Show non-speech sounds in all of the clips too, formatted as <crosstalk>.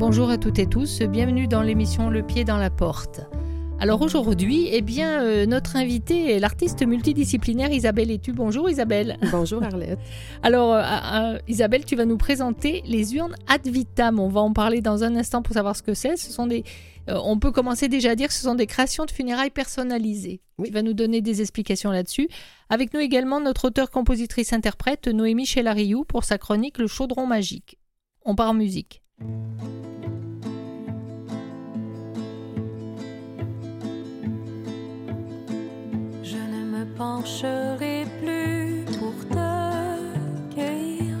bonjour à toutes et tous, bienvenue dans l'émission Le pied dans la porte. Alors aujourd'hui, eh bien, euh, notre invitée est l'artiste multidisciplinaire Isabelle Etu. Bonjour Isabelle. <laughs> Bonjour Arlette. Alors euh, Isabelle, tu vas nous présenter les urnes ad vitam. On va en parler dans un instant pour savoir ce que c'est. Ce sont des, euh, on peut commencer déjà à dire que ce sont des créations de funérailles personnalisées. Tu vas nous donner des explications là-dessus. Avec nous également notre auteur, compositrice, interprète Noémie Chelariou pour sa chronique Le chaudron magique. On part en musique. Pencherai plus pour te cueillir.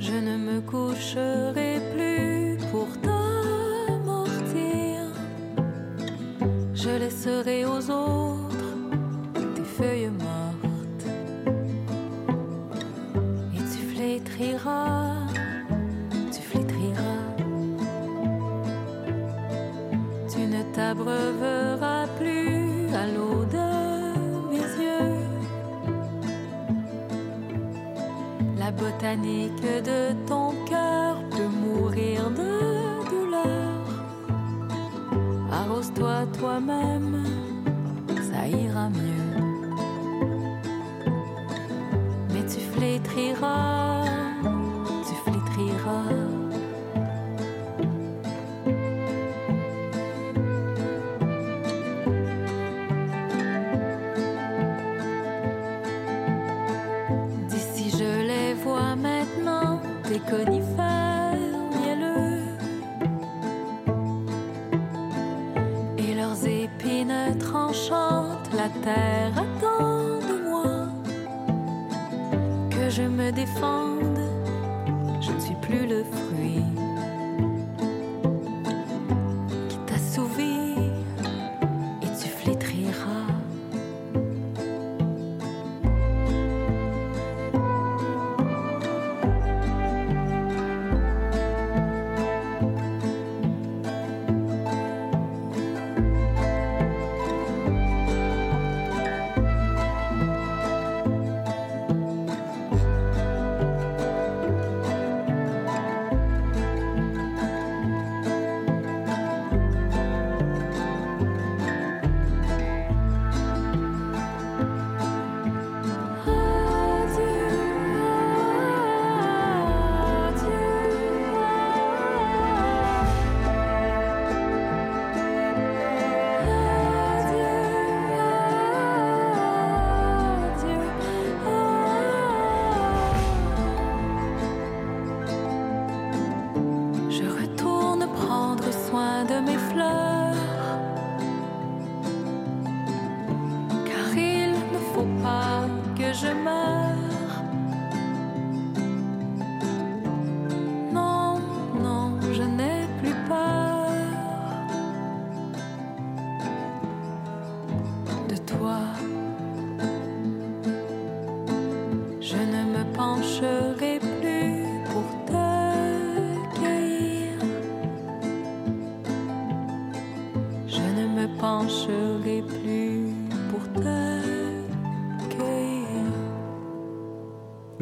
Je ne me coucherai plus pour t'amortir. Je laisserai aux autres tu flétriras. Tu ne t'abreuveras botanique de ton cœur peut mourir de douleur. Arrose-toi toi-même, ça ira mieux. Mais tu flétriras,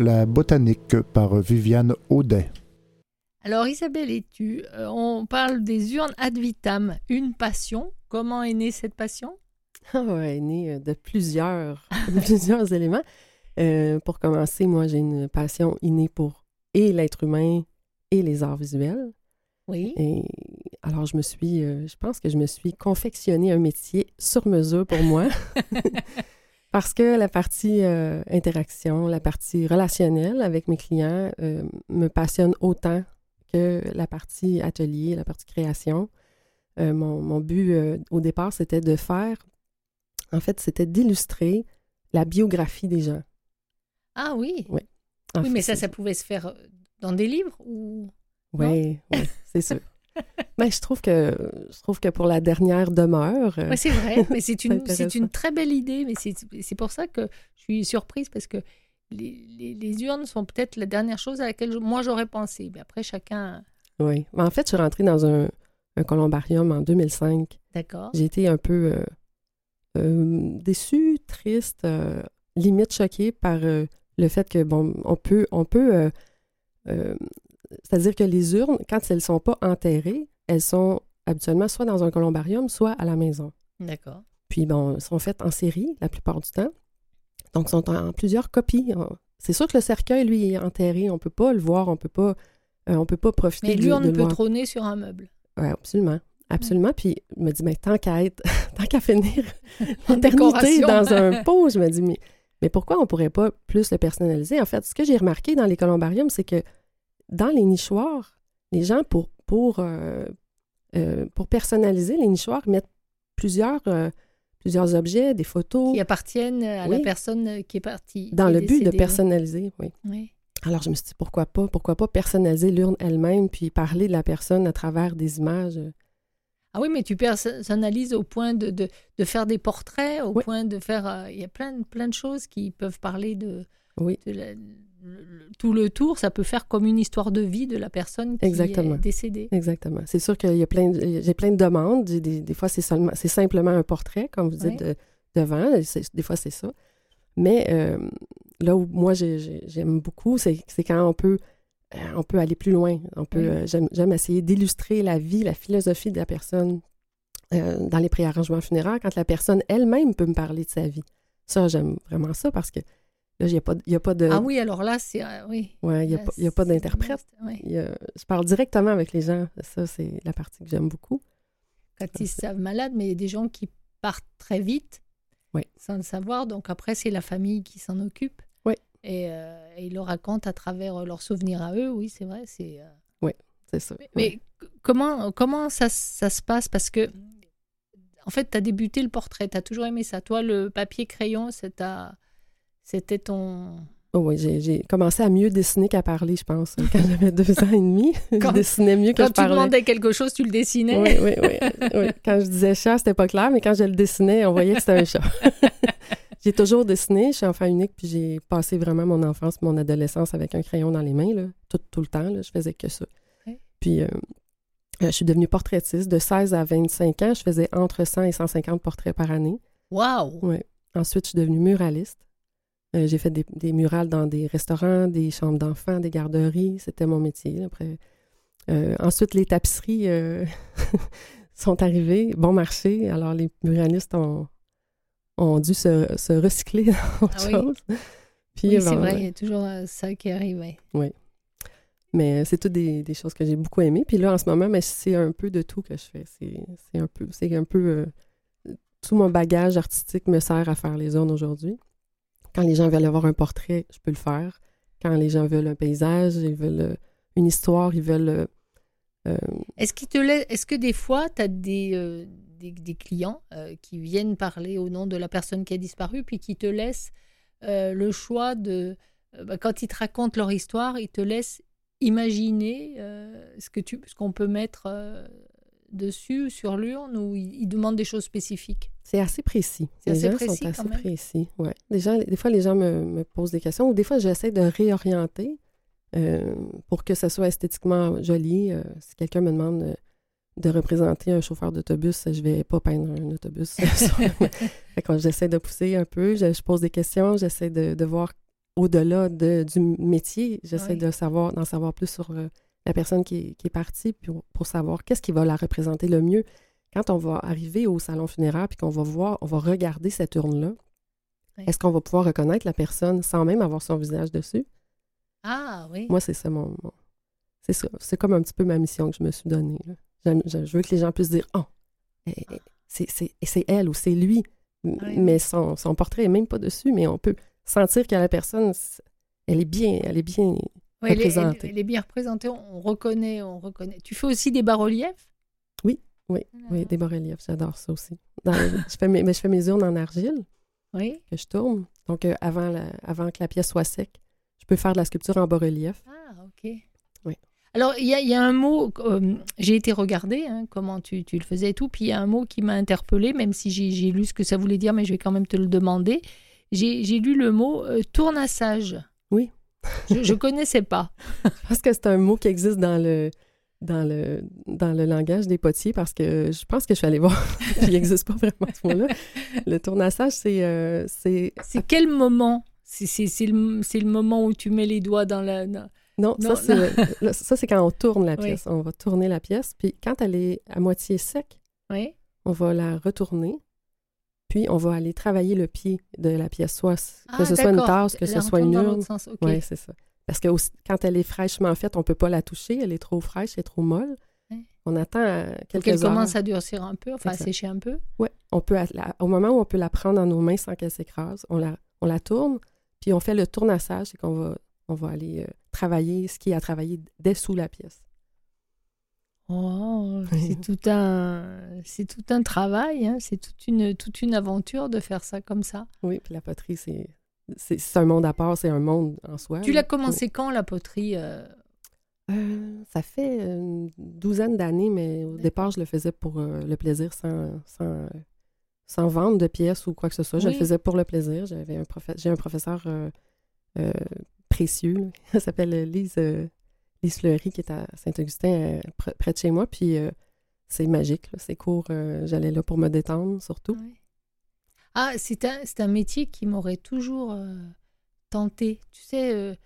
La botanique par Viviane Audet. Alors Isabelle et tu, euh, on parle des urnes ad vitam, une passion. Comment est née cette passion? Oh, Elle est née euh, de plusieurs, <laughs> plusieurs éléments. Euh, pour commencer, moi j'ai une passion innée pour et l'être humain et les arts visuels. Oui. Et alors je me suis, je pense que je me suis confectionné un métier sur mesure pour moi. <laughs> Parce que la partie euh, interaction, la partie relationnelle avec mes clients euh, me passionne autant que la partie atelier, la partie création. Euh, mon, but au départ, c'était de faire, en fait, c'était d'illustrer la biographie des gens. Ah oui? Oui. oui, mais ça, ça pouvait se faire dans des livres ou... Oui, oui, c'est sûr. <laughs> Mais <laughs> je trouve que je trouve que pour la dernière demeure. Euh, c'est vrai, mais c'est <laughs> une, c'est une très belle idée. Mais c'est pour ça que je suis surprise parce que les, les, urnes sont peut-être la dernière chose à laquelle moi j'aurais pensé. Mais après, chacun. Oui. Mais en fait, je suis rentrée dans un, un columbarium en 2005. D'accord. J'ai été un peu euh, euh, déçue, triste, limite choquée par le fait que, bon, on peut, on peut c'est-à-dire que les urnes, quand elles ne sont pas enterrées, elles sont habituellement soit dans un columbarium, soit à la maison. D'accord. Puis, bon, elles sont faites en série la plupart du temps. Donc, sont en, plusieurs copies. C'est sûr que le cercueil, lui, est enterré. On ne peut pas le voir, on ne peut pas, euh, on peut pas profiter Mais l'urne de, peut trôner sur un meuble. Oui, absolument. Absolument. Puis, je me dis, mais tant qu'à être, <laughs> tant qu'à finir <laughs> l'éternité dans un <laughs> pot, je me dis, mais, mais pourquoi on ne pourrait pas plus le personnaliser? En fait, ce que j'ai remarqué dans les columbariums, c'est que dans les nichoirs, les gens, pour, pour, euh, euh, pour personnaliser les nichoirs, mettent plusieurs, euh, plusieurs objets, des photos. Qui appartiennent à la personne qui est partie. Dans le but de personnaliser, oui. oui. Alors, je me suis dit, pourquoi pas? Pourquoi pas personnaliser l'urne elle-même, puis parler de la personne à travers des images? Ah oui, mais tu personnalises au point de, de, de faire des portraits, au point de faire... Il y a plein, plein de choses qui peuvent parler de... Oui tout le tour, ça peut faire comme une histoire de vie de la personne qui est décédée. Exactement. C'est sûr qu'il y a plein, j'ai plein de demandes. Des, fois, c'est seulement, c'est simplement un portrait, comme vous dites, devant. Des fois, c'est ça. Mais euh, là où moi j'aime beaucoup, c'est, quand on peut, euh, on peut aller plus loin. On peut, euh, j'aime, essayer d'illustrer la vie, la philosophie de la personne dans les préarrangements funéraires, quand la personne elle-même peut me parler de sa vie. Ça, j'aime vraiment ça parce que Là, il n'y a, pas, a pas de. Ah oui, alors là, c'est. Euh, oui. Ouais, il n'y a, a, pas d'interprète. Je parle directement avec les gens. Ça, c'est la partie que j'aime beaucoup. Quand ils savent malades, mais il y a des gens qui partent très vite sans le savoir. Donc après, c'est la famille qui s'en occupe. Oui. Et, euh, ils le racontent à travers euh, leurs souvenirs à eux. Oui, c'est vrai. C'est, Oui, c'est ça. Mais, comment, comment ça, ça se passe? Parce que, en fait, tu as débuté le portrait. Tu as toujours aimé ça. Toi, le papier-crayon, c'est ta c'était ton. Oh oui, j'ai commencé à mieux dessiner qu'à parler, je pense. Quand j'avais deux ans et demi, <laughs> je dessinais mieux que je parlais. Quand tu demandais quelque chose, tu le dessinais. Oui, oui, oui. <laughs> Quand je disais chat, c'était pas clair, mais quand je le dessinais, on voyait que c'était un chat. <laughs> j'ai toujours dessiné, je suis enfant unique, puis j'ai passé vraiment mon enfance, mon adolescence avec un crayon dans les mains, là, tout, tout le temps. Là, je faisais que ça. Puis, euh, euh, je suis devenue portraitiste. De 16 à 25 ans, je faisais entre 100 et 150 portraits par année. Wow! Oui. Ensuite, je suis devenue muraliste. Euh, j'ai fait des, murales dans des restaurants, des chambres d'enfants, des garderies. C'était mon métier. Après, euh, ensuite, les tapisseries euh, <laughs> sont arrivées, bon marché. Alors, les muralistes ont, ont dû se, recycler dans autre ah chose. Puis, oui, c'est vrai, il y a toujours ça qui arrive. Oui. Mais c'est toutes des, choses que j'ai beaucoup aimées. Puis là, en ce moment, c'est un peu de tout que je fais. C'est un peu, c'est un peu tout mon bagage artistique me sert à faire les zones aujourd'hui. Quand les gens veulent avoir un portrait, je peux le faire. Quand les gens veulent un paysage, ils veulent euh, une histoire, ils veulent. Euh, euh, est-ce, te est-ce que des fois, tu as des, des, clients qui viennent parler au nom de la personne qui a disparu, puis qui te laissent le choix de. Bah, quand ils te racontent leur histoire, ils te laissent imaginer ce qu'on peut mettre dessus, sur l'urne, ou ils demandent des choses spécifiques c'est assez précis. C'est les gens sont assez précis. Ouais. Déjà, des fois, les gens me, posent des questions ou des fois, j'essaie de réorienter euh, pour que ça soit esthétiquement joli. Euh, si quelqu'un me demande euh, de représenter un chauffeur d'autobus, je vais pas peindre un autobus. <laughs> <laughs> Quand j'essaie de pousser un peu, je, pose des questions, j'essaie de, voir au-delà du métier, j'essaie de savoir, d'en savoir plus sur la personne qui est, partie pour, pour savoir qu'est-ce qui va la représenter le mieux quand on va arriver au salon funéraire puis qu'on va voir, on va regarder cette urne-là, est-ce qu'on va pouvoir reconnaître la personne sans même avoir son visage dessus? Ah oui. Moi, c'est ça mon. c'est ça. C'est comme un petit peu ma mission que je me suis donnée. Je, veux que les gens puissent dire Oh, c'est elle ou c'est lui. Mais son, portrait n'est même pas dessus, mais on peut sentir que la personne, elle est bien, elle est bien représentée. elle, est bien représentée, on reconnaît, on reconnaît. Tu fais aussi des bas-reliefs? Oui. Oui, oui, des bas-reliefs, j'adore ça aussi. je, fais mes, mais je fais mes urnes en argile oui. que je tourne. Donc, euh, avant, avant que la pièce soit sec, je peux faire de la sculpture en bas-relief. Ah, OK. Oui. Alors, il y, y, a un mot, euh, j'ai été regarder hein, comment tu, tu, le faisais et tout, puis il y a un mot qui m'a interpellé, même si j'ai lu ce que ça voulait dire, mais je vais quand même te le demander. J'ai lu le mot euh, tournassage. Je ne connaissais pas. je pense que c'est un mot qui existe dans le, dans le, dans le langage des potiers parce que je pense que je suis allée voir, <laughs> il n'existe pas vraiment ce mot-là. Le tournassage, c'est... Euh, c'est quel moment? C'est le, le, moment où tu mets les doigts dans la... Non, Non, ça, c'est, le- ça, c'est quand on tourne la pièce. On va tourner la pièce. Puis quand elle est à moitié sec, Oui. on va la retourner. Puis on va aller travailler le pied de la pièce, soit que Ah, ce soit une tasse, que ce soit une urne. Oui, c'est ça. Parce que aussi, quand elle est fraîchement faite, on ne peut pas la toucher. Elle est trop fraîche, elle est trop molle. Ouais. On attend euh, quelques qu'elle commence à durcir un peu, enfin à sécher un peu. Ouais, on peut, à- la- au moment où on peut la prendre dans nos mains sans qu'elle s'écrase, on la, on la tourne, puis on fait le tournassage, c'est qu'on va, on va aller euh, travailler ce qui est à travailler dès sous la pièce. Oh, c'est tout un, c'est tout un travail, hein. c'est toute une, toute une aventure de faire ça comme ça. Oui, puis la poterie, c'est, un monde à part, c'est un monde en soi. Tu l'as commencé quand la poterie euh, Euh, ça fait une douzaine d'années, mais au départ, je le faisais pour euh, le plaisir sans, sans, sans vendre de pièces ou quoi que ce soit. Je Oui. le faisais pour le plaisir. J'avais un J'ai un professeur précieux. là. <laughs> Elle s'appelle Lise Fleury, qui est à Saint-Augustin, euh, pr- près de chez moi. Puis euh, c'est magique. là. C'est court. euh, J'allais là pour me détendre, surtout. Ah, c'est un, un métier qui m'aurait toujours tenté. Tu sais,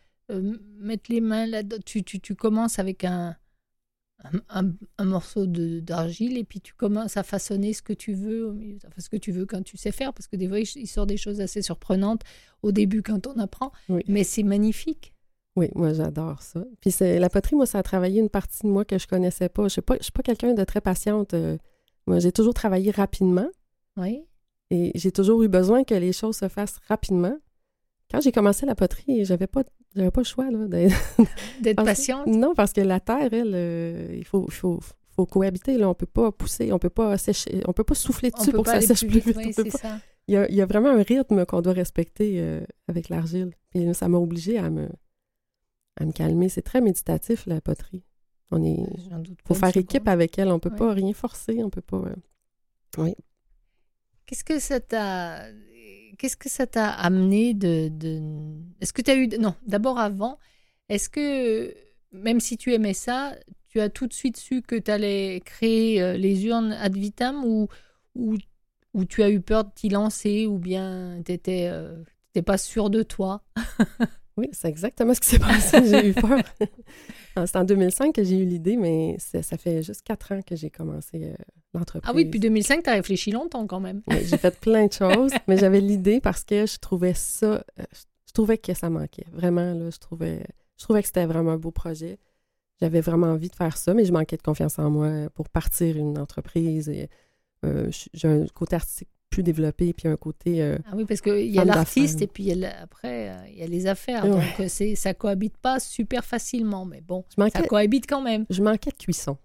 mettre les mains là-dedans. Tu, tu, tu commences avec un, un, un- un morceau d'argile et puis tu commences à façonner ce que tu veux, enfin ce que tu veux quand tu sais faire, parce que des fois, il, il sort des choses assez surprenantes au début quand on apprend. Oui. Mais c'est magnifique. Oui, moi j'adore ça. Puis c'est la poterie, moi, ça a travaillé une partie de moi que je connaissais pas. Je suis pas, je suis pas quelqu'un de très patiente. euh, moi, j'ai toujours travaillé rapidement. Oui. Et j'ai toujours eu besoin que les choses se fassent rapidement. Quand j'ai commencé la poterie, j'avais pas, j'avais pas le choix là, d'être- <laughs> patiente? Non, parce que la terre, elle, euh, il faut, il faut, faut cohabiter. Là. On peut pas pousser, on peut pas sécher, on peut pas souffler dessus pour que ça sèche plus vite. vite. oui, On peut c'est pas- ça. il, y a, il y a vraiment un rythme qu'on doit respecter euh, avec l'argile. Puis ça m'a obligée à me, à me calmer. C'est très méditatif, la poterie. On est, J'en doute faut faire équipe avec elle. On peut Ouais. pas rien forcer. On peut pas. euh, Qu'est-ce que ça t'a qu'est-ce que ça t'a amené de, de... est-ce que tu as eu non d'abord avant est-ce que même si tu aimais ça tu as tout de suite su que tu allais créer euh, les urnes ad vitam ou ou, ou tu as eu peur de t'y lancer ou bien tu n'étais pas sûr de toi? <laughs> Oui, c'est exactement ce qui s'est passé. <laughs> J'ai eu peur. Ah, C'est en 2005 que j'ai eu l'idée, mais ça fait juste quatre ans que j'ai commencé euh, l'entreprise. ah oui depuis 2005 tu as réfléchi longtemps quand même Oui, j'ai fait plein de choses, <laughs> mais j'avais l'idée parce que je trouvais ça, euh, je trouvais que ça manquait. Vraiment, là, je trouvais, je trouvais que c'était vraiment un beau projet. J'avais vraiment envie de faire ça, mais je manquais de confiance en moi pour partir une entreprise. Et, euh, j'ai un côté artistique plus développé, puis un côté... euh, Ah oui, parce qu'il y a l'artiste et puis il y a la- après, euh, il y a les affaires. Ouais. Donc, euh, c'est, ça cohabite pas super facilement. Mais bon, je, ça cohabite quand même. je manquais de cuisson.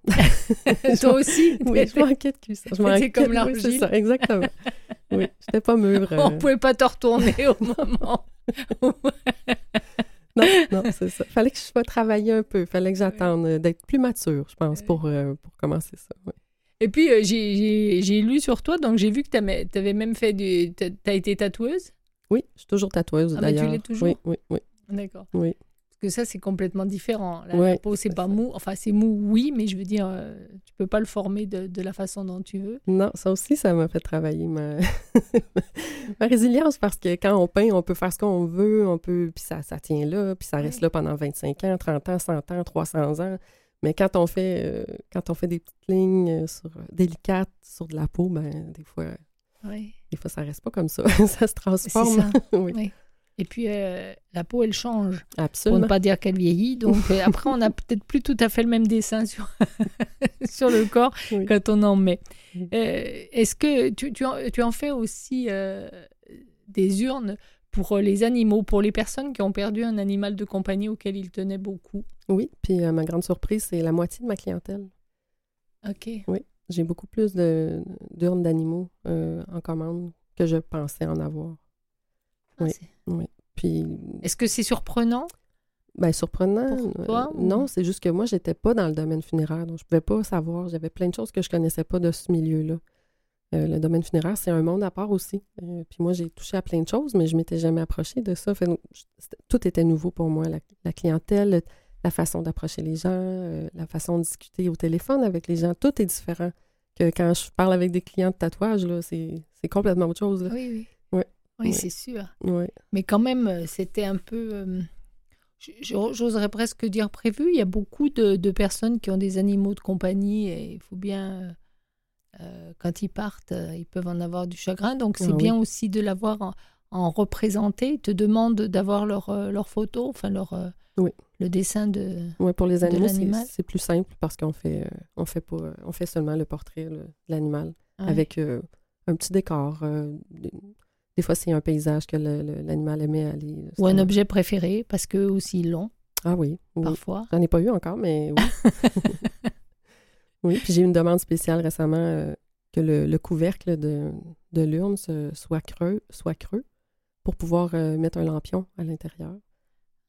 Toi aussi Oui, je manquais de cuisson. Je manquais- comme l'argile. ça, exactement. Oui, j'étais pas mûre. <laughs> euh, On pouvait pas te retourner au moment. <laughs> Non, non, c'est ça. Fallait que je sois travailler un peu. Fallait que j'attende d'être plus mature, je pense, pour, euh, pour commencer ça. oui. Et puis, euh, j'ai, lu sur toi, donc j'ai vu que tu avais même fait du. Tu as été tatoueuse? Oui, je suis toujours tatoueuse Ah, mais tu d'ailleurs. l'es toujours? Oui, oui, oui. D'accord. Oui. Parce que ça, c'est complètement différent. La, Ouais, la peau, c'est c'est pas ça. mou. Enfin, c'est mou, oui, mais je veux dire, euh, tu peux pas le former de, de la façon dont tu veux. Non, ça aussi, ça m'a fait travailler ma... <laughs> ma résilience parce que quand on peint, on peut faire ce qu'on veut, on peut, puis ça, ça tient là, puis ça reste Ouais. là pendant 25 ans, 30 ans, 100 ans, 300 ans. Mais quand on fait, euh, quand on fait des petites lignes euh, sur, délicates sur de la peau, ben, des fois, Oui. des fois, ça reste pas comme ça. <laughs> ça se transforme. ça. <laughs> oui, Oui. Et puis, euh, la peau, elle change. Pour absolument. ne pas dire qu'elle vieillit. Donc, euh, après, on n'a <laughs> peut-être plus tout à fait le même dessin sur, sur le corps quand on en met. Euh, Est-ce que tu, tu, en, tu en fais aussi euh, des urnes pour les animaux, pour les personnes qui ont perdu un animal de compagnie auquel ils tenaient beaucoup Oui, puis euh, ma grande surprise, c'est la moitié de ma clientèle. Ok. J'ai beaucoup plus d'urnes d'animaux euh, en commande que je pensais en avoir. Ah, Oui. c'est- Puis, Est-ce que c'est surprenant? Ben surprenant. Pour euh, toi, ou- Non, c'est juste que moi, j'étais pas dans le domaine funéraire, donc je pouvais pas savoir. J'avais plein de choses que je connaissais pas de ce milieu-là. Euh, le domaine funéraire, c'est un monde à part aussi. Euh, puis moi, j'ai touché à plein de choses, mais je m'étais jamais approchée de ça. Fait, tout était nouveau pour moi. La, la clientèle, la façon d'approcher les gens, euh, la façon de discuter au téléphone avec les gens, tout est différent. Que quand je parle avec des clients de tatouage, c'est complètement autre chose. là. Oui, oui. Ouais. Oui, Ouais. c'est sûr. Ouais. Mais quand même, c'était un peu. j'oserais presque dire prévu. Il y a beaucoup de, personnes qui ont des animaux de compagnie et il faut bien, euh, quand ils partent, euh, ils peuvent en avoir du chagrin. Donc c'est bien aussi de l'avoir en, en, représenté. Ils te demandent d'avoir leur, euh, leur photo, enfin leur, le dessin de Oui, pour les animaux, c'est plus simple parce qu'on fait, on fait, pas, on fait seulement le portrait de l'animal avec un petit décor. Des fois, c'est un paysage que l'animal aimait aller. Ou un objet préféré, parce qu'eux aussi ils l'ont. Ah oui, Parfois. J'en ai pas eu encore, mais oui. <laughs> oui, puis j'ai eu une demande spéciale récemment euh, que le, couvercle de, de l'urne soit creux, soit creux pour pouvoir euh, mettre un lampion à l'intérieur.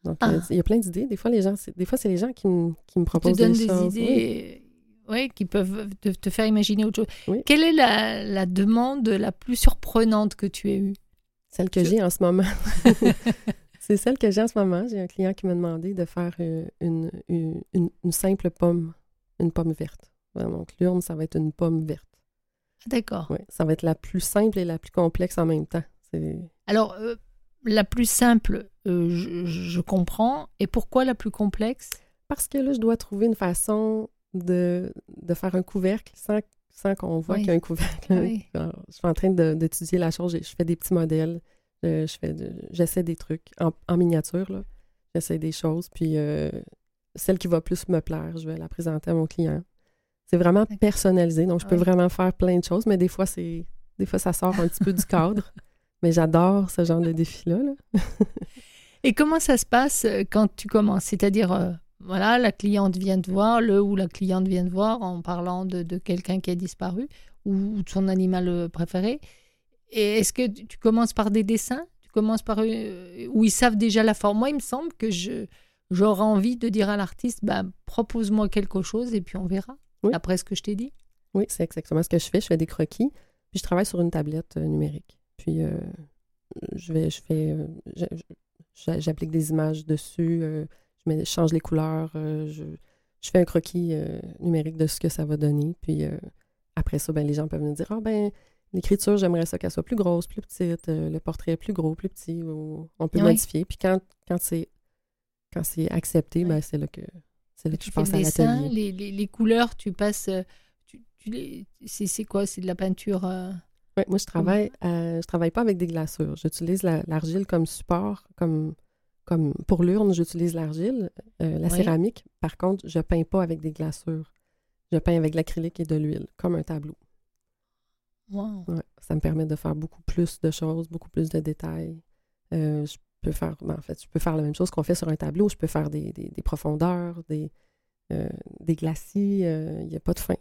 Donc, ah. il y a plein d'idées. Des fois, les gens, des fois, c'est les gens qui, qui me proposent des, choses. idées. Oui. qui peuvent te, faire imaginer autre chose. Quelle est la, la, demande la plus surprenante que tu aies eue? Celle que j'ai en ce moment. <laughs> <laughs> c'est celle que j'ai en ce moment. J'ai un client qui m'a demandé de faire euh, une, une, une, simple pomme, une pomme verte. Donc, l'urne, ça va être une pomme verte. D'accord. Oui, ça va être la plus simple et la plus complexe en même temps. Alors, euh, la plus simple, euh, je, je, comprends. Et pourquoi la plus complexe? Parce que là, je dois trouver une façon de, de faire un couvercle sans sans qu'on voit qu'il y a un couvercle. <laughs> je suis en train d'étudier la chose. Je, fais des petits modèles. Je, fais j'essaie des trucs en, miniature. J'essaie des choses. Puis euh, celle qui va plus me plaire, je vais la présenter à mon client. C'est vraiment personnalisé. Donc, je peux vraiment faire plein de choses, mais des fois, c'est des fois, ça sort un petit peu du cadre. <laughs> Mais j'adore ce genre de défi-là. Et comment ça se passe euh, quand tu commences? C'est-à-dire, euh, voilà, la cliente vient te voir, le ou la cliente vient te voir en parlant de, quelqu'un qui a disparu ou, de son animal euh, préféré. Et est-ce que tu commences par des dessins? Tu commences par euh, où ils savent déjà la forme? Moi, il me semble que je j'aurais envie de dire à l'artiste, bah, propose-moi quelque chose et puis on verra. Après ce que je t'ai dit? Oui, c'est exactement ce que je fais. Je fais des croquis, puis je travaille sur une tablette euh, numérique. Puis je vais, je fais, j'applique des images dessus je, change les couleurs, euh, je, fais un croquis euh, numérique de ce que ça va donner. Puis euh, après ça, ben, les gens peuvent me dire Ah, ben, l'écriture, j'aimerais ça qu'elle soit plus grosse, plus petite, le portrait plus gros, plus petit, on peut modifier. Puis quand, quand c'est quand c'est accepté, ben, c'est là que que je à l'atelier. Les, les, couleurs, tu passes. Tu, tu c'est quoi? C'est de la peinture Oui, moi je travaille je travaille pas avec des glaçures. J'utilise l'argile comme support, comme comme pour l'urne, j'utilise l'argile, euh, la céramique. Par contre, je peins pas avec des glaçures. Je peins avec l'acrylique et de l'huile, comme un tableau. Wow. ça me permet de faire beaucoup plus de choses, beaucoup plus de détails. Euh, je peux faire, ben, en fait, je peux faire la même chose qu'on fait sur un tableau. Je peux faire des, profondeurs, des, euh, des glacis. Il n'y a pas de fin.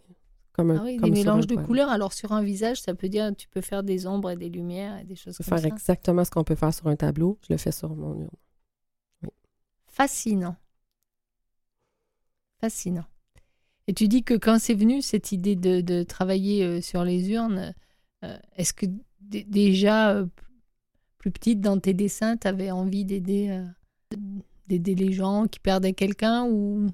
Comme un, ah oui, des mélanges de couleurs. Alors, sur un visage, ça peut dire tu peux faire des ombres et des lumières et des choses comme ça. faire exactement ce qu'on peut faire sur un tableau. Je le fais sur mon urne fascinant. Fascinant. Et tu dis que quand c'est venu cette idée de, travailler euh, sur les urnes, euh, est-ce que déjà euh, plus petite dans tes dessins, tu avais envie d'aider d'aider les gens qui perdaient quelqu'un ou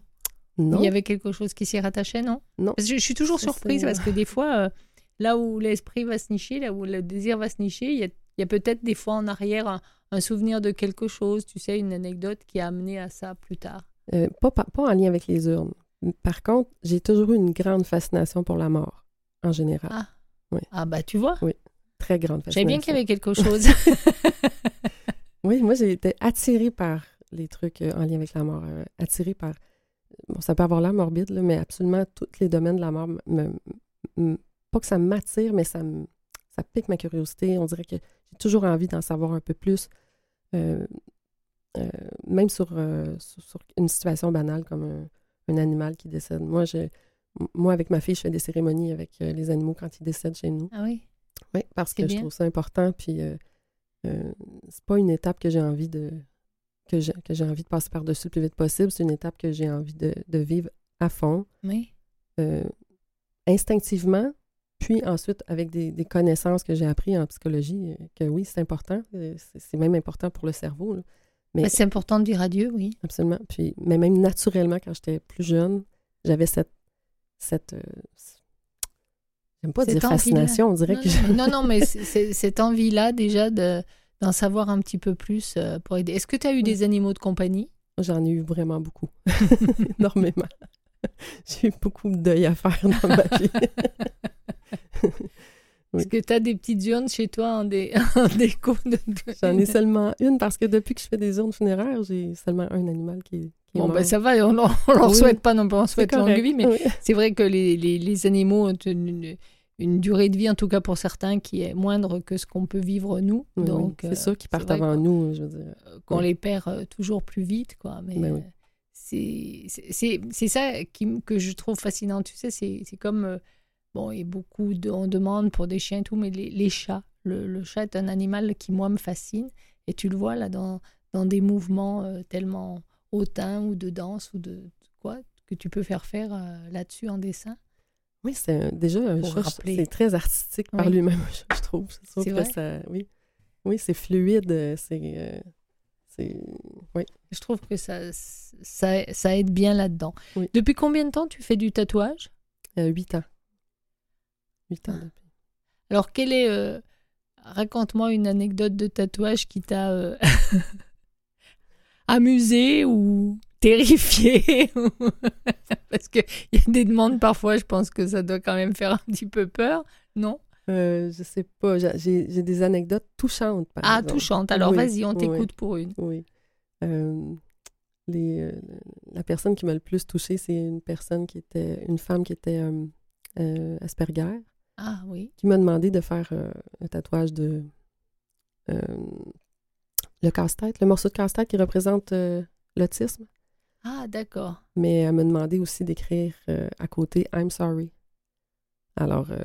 il y avait quelque chose qui s'y rattachait, non? Non. je, suis toujours surprise parce que des fois, là où l'esprit va se nicher, là où le désir va se nicher, il y a, a peut-être des fois en arrière un souvenir de quelque chose, tu sais, une anecdote qui a amené à ça plus tard euh, pas, pas, en lien avec les urnes. Par contre, j'ai toujours eu une grande fascination pour la mort, en général. Ah, oui. ah bah tu vois. Oui, très grande fascination. J'avais bien qu'il y avait quelque <laughs> chose. oui, moi j'ai été attirée par les trucs euh, en lien avec la mort, euh, attirée par... Bon, ça peut avoir l'air morbide, là, mais absolument tous les domaines de la mort, me, pas que ça m'attire, mais ça, ça pique ma curiosité. On dirait que j'ai toujours envie d'en savoir un peu plus. Euh, euh, même euh, sur, sur, une situation banale comme un, animal qui décède. Moi, je, moi, avec ma fille, je fais des cérémonies avec les animaux quand ils décèdent chez nous. Ah oui? Oui, parce que je trouve ça important. Puis, c'est pas une étape que j'ai envie de que j'ai envie de passer par-dessus le plus vite possible. C'est une étape que j'ai envie de, de, vivre à fond. Oui. instinctivement, puis ensuite, avec des, connaissances que j'ai apprises en psychologie, euh, que oui, c'est important. Euh, c'est même important pour le cerveau. Mais c'est important de dire adieu, oui. Absolument. Puis, mais même naturellement, quand j'étais plus jeune, j'avais cette. cette euh, J'aime pas dire fascination, on dirait non, que. Non, non, mais <laughs> cette envie-là, déjà, d'en savoir un petit peu plus pour aider. Est-ce que tu as eu des animaux de compagnie? J'en ai eu vraiment beaucoup. <laughs> Énormément. <laughs> J'ai eu beaucoup de deuil à faire dans ma vie. Est-ce que tu as des petites urnes chez toi en, dé... <laughs> déco de... J'en ai seulement une parce que depuis que je fais des urnes funéraires, j'ai seulement un animal qui est. bon, ben ça va, on, ne leur souhaite pas non plus, on souhaite longue vie, mais c'est vrai que les, les, les animaux ont une, une, durée de vie, en tout cas pour certains, qui est moindre que ce qu'on peut vivre nous. Donc, c'est sûr qu'ils partent avant nous, je veux dire. Qu'on les perd euh, toujours plus vite, quoi. Mais ben c'est ça qui, que je trouve fascinant, tu sais, c'est comme. Euh, Bon, et beaucoup de, on demande pour des chiens et tout, mais les, chats. Le, chat est un animal qui, moi, me fascine. Et tu le vois là dans, dans des mouvements euh, tellement hautains ou de danse ou de, quoi que tu peux faire faire euh, là-dessus en dessin. Oui, c'est déjà un c'est très artistique par lui-même, <laughs> je, trouve. Vrai? ça, oui, oui c'est fluide, euh, c'est, oui. Je trouve que ça, ça, ça aide bien là-dedans. Depuis combien de temps tu fais du tatouage? Huit ans. Ah. Alors, quel est. Euh, raconte-moi une anecdote de tatouage qui t'a euh, <laughs> amusé ou terrifié. <laughs> Parce qu'il y a des demandes parfois, je pense que ça doit quand même faire un petit peu peur, non? Euh, Je sais pas. J'ai des anecdotes touchantes. Par ah, touchantes. Alors, vas-y, on t'écoute pour une. Oui. Euh, les, la personne qui m'a le plus touchée, c'est une personne qui était, une femme qui était Asperger. Ah oui. Qui m'a demandé de faire euh, un tatouage de. Euh, le casse-tête, le morceau de casse-tête qui représente euh, l'autisme. Ah, d'accord. Mais elle m'a demandé aussi d'écrire à côté I'm sorry. Alors, ah,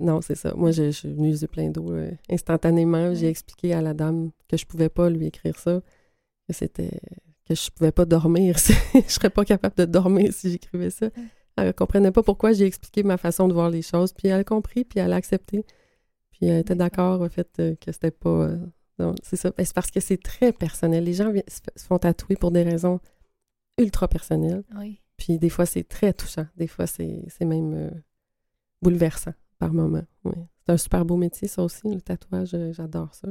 non, c'est ça. Moi, je, suis venue user plein d'eau instantanément. J'ai expliqué à la dame que je pouvais pas lui écrire ça, que c'était que je pouvais pas dormir. <laughs> je serais pas capable de dormir si j'écrivais ça. Elle ne comprenait pas pourquoi j'ai expliqué ma façon de voir les choses. Puis elle a compris, puis elle a accepté. Puis elle était d'accord, au fait, euh, que c'était pas. Euh, c'est ça. Ben, c'est parce que c'est très personnel. Les gens se font tatouer pour des raisons ultra personnelles. Oui. Puis des fois, c'est très touchant. Des fois, c'est même euh, bouleversant par moment. Oui. C'est un super beau métier, ça aussi, le tatouage. J'adore ça.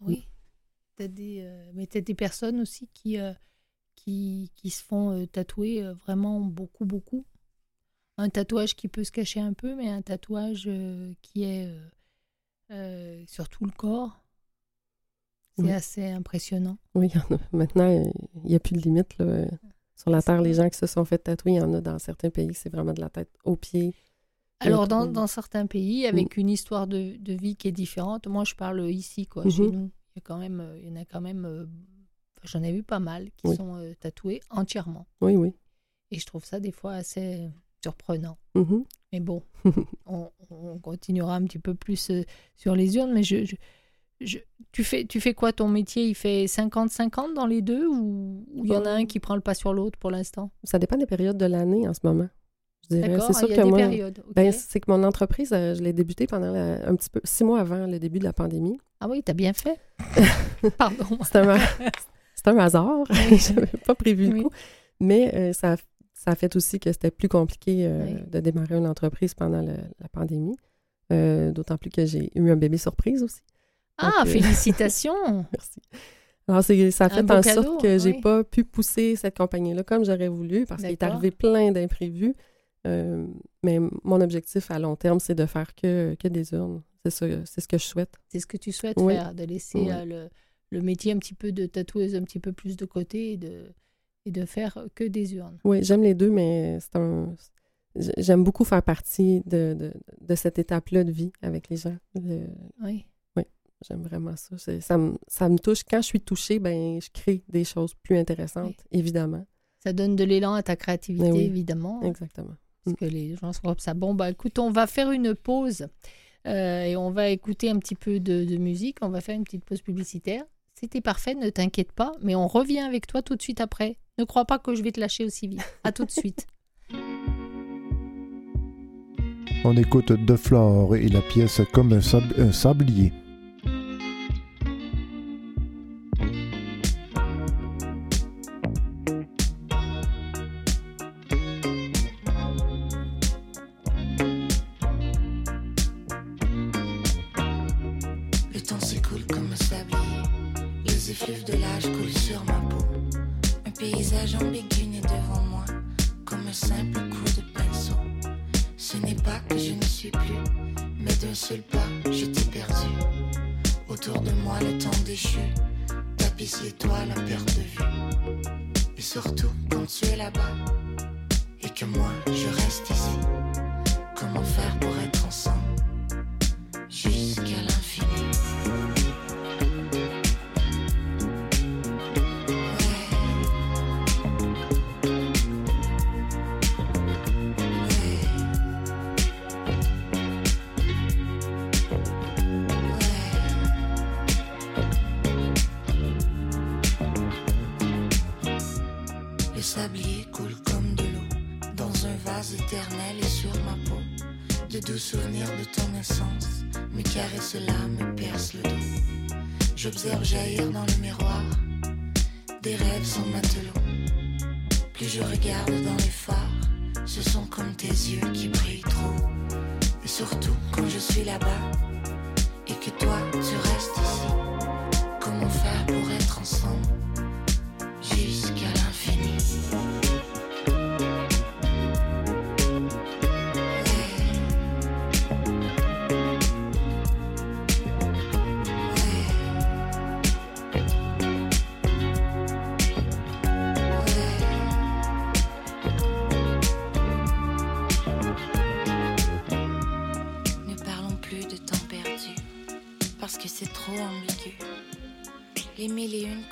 Oui. As des, mais tu as des personnes aussi qui qui, qui se font euh, tatouer euh, vraiment beaucoup, beaucoup. Un tatouage qui peut se cacher un peu, mais un tatouage euh, qui est sur tout le corps. C'est assez impressionnant. Oui, maintenant, il n'y a plus de limite. Là. Sur la Terre, les gens qui se sont fait tatouer, il y en a dans certains pays, c'est vraiment de la tête aux pieds. Alors, dans, dans, certains pays, avec une histoire de, de, vie qui est différente, moi, je parle ici, quoi, chez mhm. nous. Il y, a quand même, il y en a quand même J'en ai vu pas mal qui sont euh, tatoués entièrement. Oui, oui. Et je trouve ça des fois assez surprenant. Mm-hmm. Mais bon, <laughs> on, continuera un petit peu plus euh, sur les urnes. Mais je, je, tu, fais, tu fais quoi ton métier? Il fait 50-50 dans les deux ou il y en a un qui prend le pas sur l'autre pour l'instant? Ça dépend des périodes de l'année en ce moment. C'est sûr que moi, ben, c'est que mon entreprise, euh, je l'ai débutée pendant un petit peu, six mois avant le début de la pandémie. Ah oui, t'as bien fait. <laughs> Pardon. C'est un, <laughs> c'est un hasard. <laughs> Je n'avais pas prévu le coup. Mais euh, ça, ça a fait aussi que c'était plus compliqué euh, de démarrer une entreprise pendant la pandémie. Euh, d'autant plus que j'ai eu un bébé surprise aussi. ah, félicitations! <laughs> Merci. Alors, ça a fait en sorte que j'ai pas pu pousser cette compagnie-là comme j'aurais voulu parce qu'il est arrivé plein d'imprévus. mais mon objectif à long terme, c'est de faire que, que des urnes. C'est ce que je souhaite. C'est ce que tu souhaites faire, de laisser le, le métier un petit peu de tatoueuse un petit peu plus de côté et de, et de faire que des urnes. Oui, j'aime les deux, mais c'est un... J'aime beaucoup faire partie de, de, de cette étape-là de vie avec les gens. Oui. Oui, j'aime vraiment ça. Ça me, ça me touche. Quand je suis touchée, ben, je crée des choses plus intéressantes, évidemment. Ça donne de l'élan à ta créativité, évidemment. Exactement. Parce mm. que les gens se comme ça. Bon, bah écoute, on va faire une pause euh, et on va écouter un petit peu de, de musique. On va faire une petite pause publicitaire. C'était parfait, ne t'inquiète pas, mais on revient avec toi tout de suite après. Ne crois pas que je vais te lâcher aussi vite. À tout de suite. <laughs> On écoute De Flore et la pièce comme un sablier.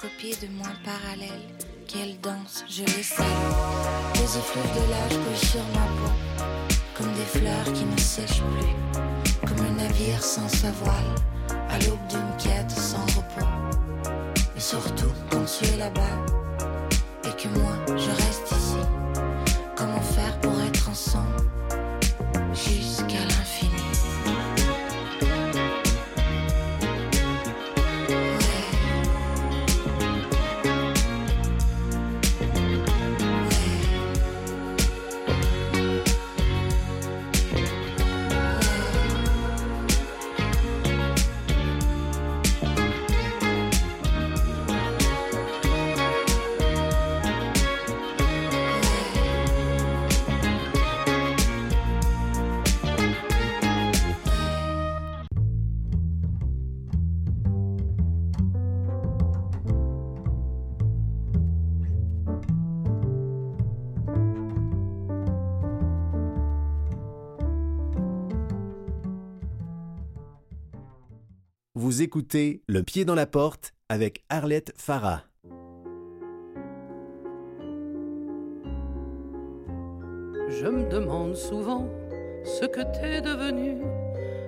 Copies de moi parallèles. Quelle danse, je les salue. Les effluves de l'âge coulent sur ma peau, comme des fleurs qui ne sèchent plus, comme un navire sans sa voile, à l'aube d'une quête sans repos. Et surtout quand tu es là-bas, et que moi je reste ici, comment faire pour être ensemble? Vous écoutez Le pied dans la porte avec Arlette Farah. Je me demande souvent ce que t'es devenu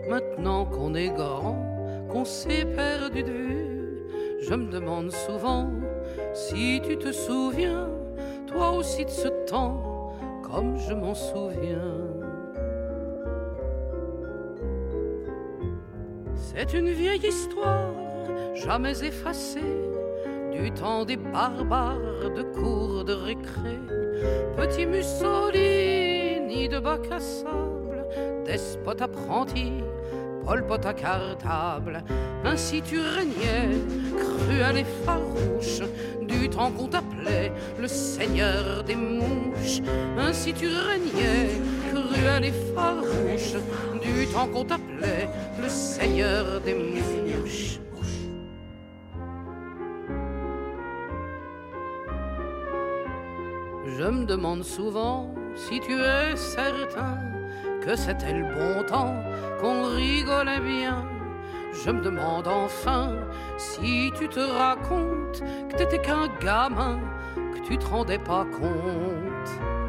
maintenant qu'on est grand, qu'on s'est perdu de vue. Je me demande souvent si tu te souviens, toi aussi de ce temps, comme je m'en souviens. C'est une vieille histoire, jamais effacée, du temps des barbares de cours de récré. Petit Mussolini de bac à sable, despote apprenti, Pol Pot à cartable. Ainsi tu régnais, cruel et farouche, du temps qu'on t'appelait le seigneur des mouches. Ainsi tu régnais, cruel et farouche, du temps qu'on t'appelait seigneur des mouches. Je me demande souvent si tu es certain que c'était le bon temps, qu'on rigolait bien. Je me demande enfin si tu te racontes que t'étais qu'un gamin, que tu te rendais pas compte.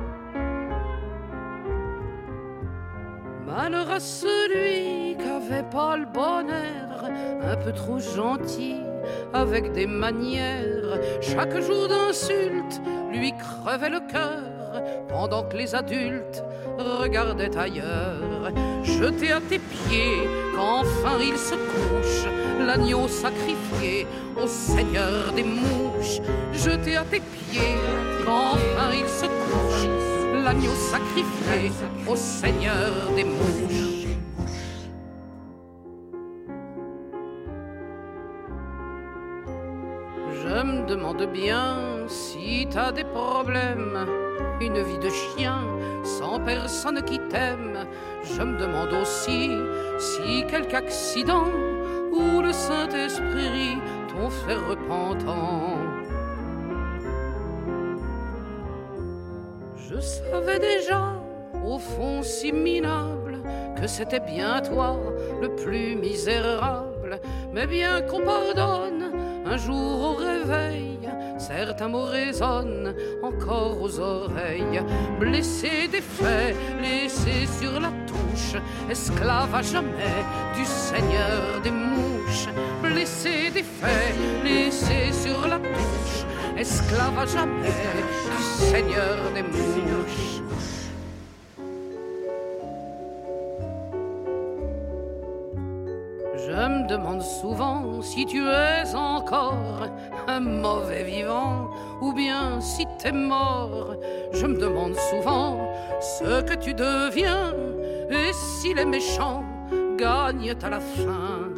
Malheur à celui qui avait pas le bonheur, un peu trop gentil, avec des manières. Chaque jour d'insulte lui crevait le cœur, pendant que les adultes regardaient ailleurs. Jeté à tes pieds, qu'enfin il se couche, l'agneau sacrifié au Seigneur des mouches. Jeté à tes pieds, qu'enfin il se couche, l'agneau sacrifié au Seigneur des mouches. Je me demande bien si t'as des problèmes, une vie de chien sans personne qui t'aime, je me demande aussi si quelque accident ou le Saint-Esprit t'ont fait repentant. Je savais déjà, au fond si minable, que c'était bien toi le plus misérable, mais bien qu'on pardonne un jour au réveil, certains mots résonnent encore aux oreilles. Blessé des faits, laissé sur la touche, esclave à jamais du Seigneur des mouches. Blessé des faits, sur la touche, esclave à jamais Seigneur des mouches. Je me demande souvent si tu es encore un mauvais vivant ou bien si t'es mort. Je me demande souvent ce que tu deviens et si les méchants gagnent à la fin.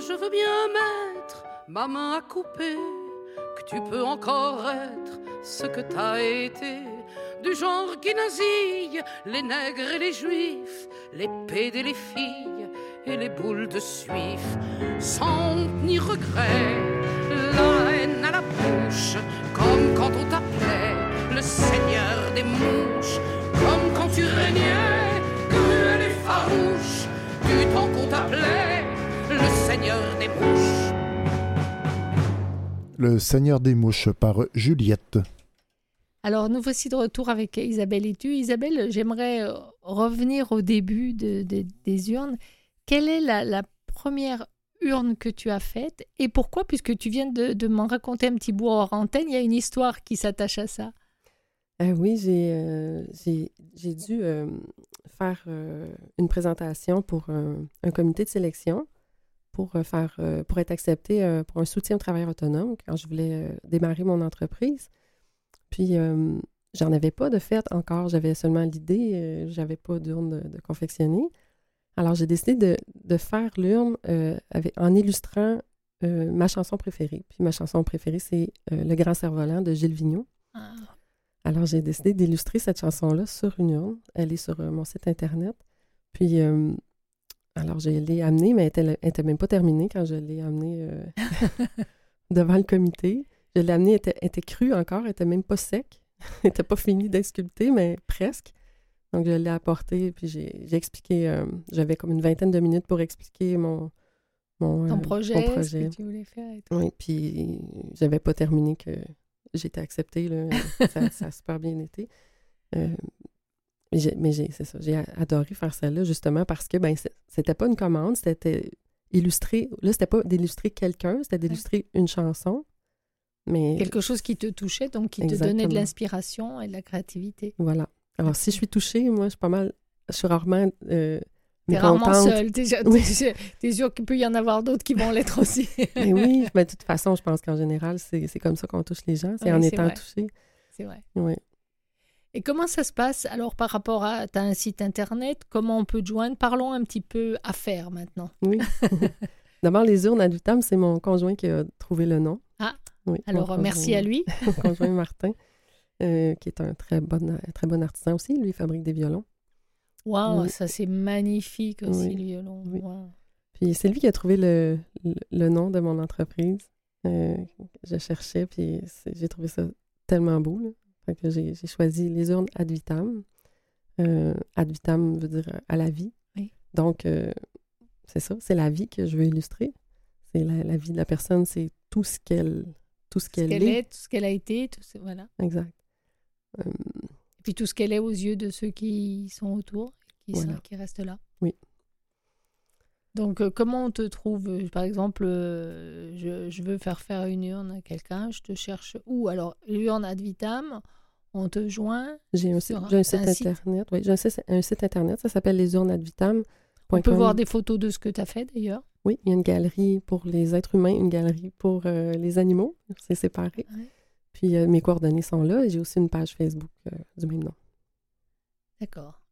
Je veux bien mettre ma main à couper, que tu peux encore être ce que t'as été. Du genre qui nasille les nègres et les juifs, les pédes et les filles et les boules de suif, sans ni regret, la haine à la bouche, comme quand on t'appelait le seigneur des mouches, comme quand tu régnais, cruel et farouche, du temps qu'on t'appelait le seigneur des mouches. Le Seigneur des Mouches par Juliette. Alors, nous voici de retour avec Isabelle et tu. Isabelle, j'aimerais euh, revenir au début de- de- des urnes. Quelle est la, la première urne que tu as faite et pourquoi? Puisque tu viens de, de m'en raconter un petit bout hors antenne, il y a une histoire qui s'attache à ça. Ah oui, j'ai euh, j'ai- j'ai dû euh, faire euh, une présentation pour un, un comité de sélection pour, euh, faire, euh, pour être accepté euh, pour un soutien aux travailleurs autonomes quand je voulais démarrer mon entreprise. Puis, j'en avais pas de fait encore. J'avais seulement l'idée, j'avais pas d'urne de, de confectionner. Alors, j'ai décidé de, de faire l'urne euh, en illustrant euh, ma chanson préférée. Puis, ma chanson préférée, c'est euh, Le Grand Cerf-Volant de Gilles Vigneault. Ah, Alors, j'ai décidé d'illustrer cette chanson-là sur une urne. Elle est sur mon site Internet. Puis, euh, alors, je l'ai amenée, mais elle n'était même pas terminée quand je l'ai amenée euh, <laughs> devant le comité. Je l'ai amenée, elle était, était crue encore, elle n'était même pas sec. <laughs> elle n'était pas finie d'être sculptée, mais presque. Donc, je l'ai apportée, puis j'ai expliqué, euh, j'avais comme une vingtaine de minutes pour expliquer mon, mon, ton euh, projet, mon ce projet. que tu voulais faire. et tout. Oui, puis j'avais pas terminé que j'étais acceptée. Là. <laughs> ça, ça a super bien été. Euh, mais c'est ça, j'ai adoré faire celle-là justement parce que ben c'est- c'était pas une commande, c'était illustrer. Là, c'était pas d'illustrer quelqu'un, c'était d'illustrer une chanson. Mais Quelque chose qui te touchait, donc qui te donnait de l'inspiration et de la créativité. voilà. Alors, si je suis touchée, moi, je suis pas mal. Je suis rarement. Euh, T'es rarement seule. T'es <laughs> Oui. t'es- t'es sûr qu'il peut y en avoir d'autres qui vont l'être aussi. <laughs> Mais oui, mais de toute façon, je pense qu'en général, c'est comme ça qu'on touche les gens, c'est Oui, en étant vrai. touché. C'est vrai. Oui. Et comment ça se passe alors par rapport à as un site internet Comment on peut te joindre? Parlons un petit peu affaires maintenant. Oui. <laughs> D'abord, les urnes à Dutam, c'est mon conjoint qui a trouvé le nom. Ah. Oui, Alors euh, merci à lui. <laughs> Mon conjoint Martin, euh, qui est un très bon, un très bon artisan aussi. Lui, il fabrique des violons. Waouh, ça c'est magnifique aussi Oui. le violon. Oui. Puis c'est lui qui a trouvé le, le, le nom de mon entreprise. Euh, je cherchais, puis j'ai trouvé ça tellement beau. là. J'ai choisi les urnes ad vitam. Euh, ad vitam veut dire à la vie. Oui. Donc, euh, c'est ça, c'est la vie que je veux illustrer. C'est la, la vie de la personne, c'est tout ce qu'elle tout ce qu'elle est. est, tout ce qu'elle a été, tout ce- voilà. Exact. Euh, Et puis tout ce qu'elle est aux yeux de ceux qui sont autour, qui, sont- Voilà. qui restent là. Oui. Donc, euh, comment on te trouve Euh, Par exemple, euh, je, je veux faire faire une urne à quelqu'un, je te cherche où? Alors, l'urne ad vitam, on te joint. J'ai un, Sur site- j'ai un site internet. Oui, j'ai un site, un site internet. Ça s'appelle lesurneadvitam.com. On peut voir des photos de ce que tu as fait d'ailleurs. Oui, il y a une galerie pour les êtres humains, une galerie pour euh, les animaux. C'est séparé. Ouais. Puis euh, mes coordonnées sont là et j'ai aussi une page Facebook euh, du même nom. D'accord.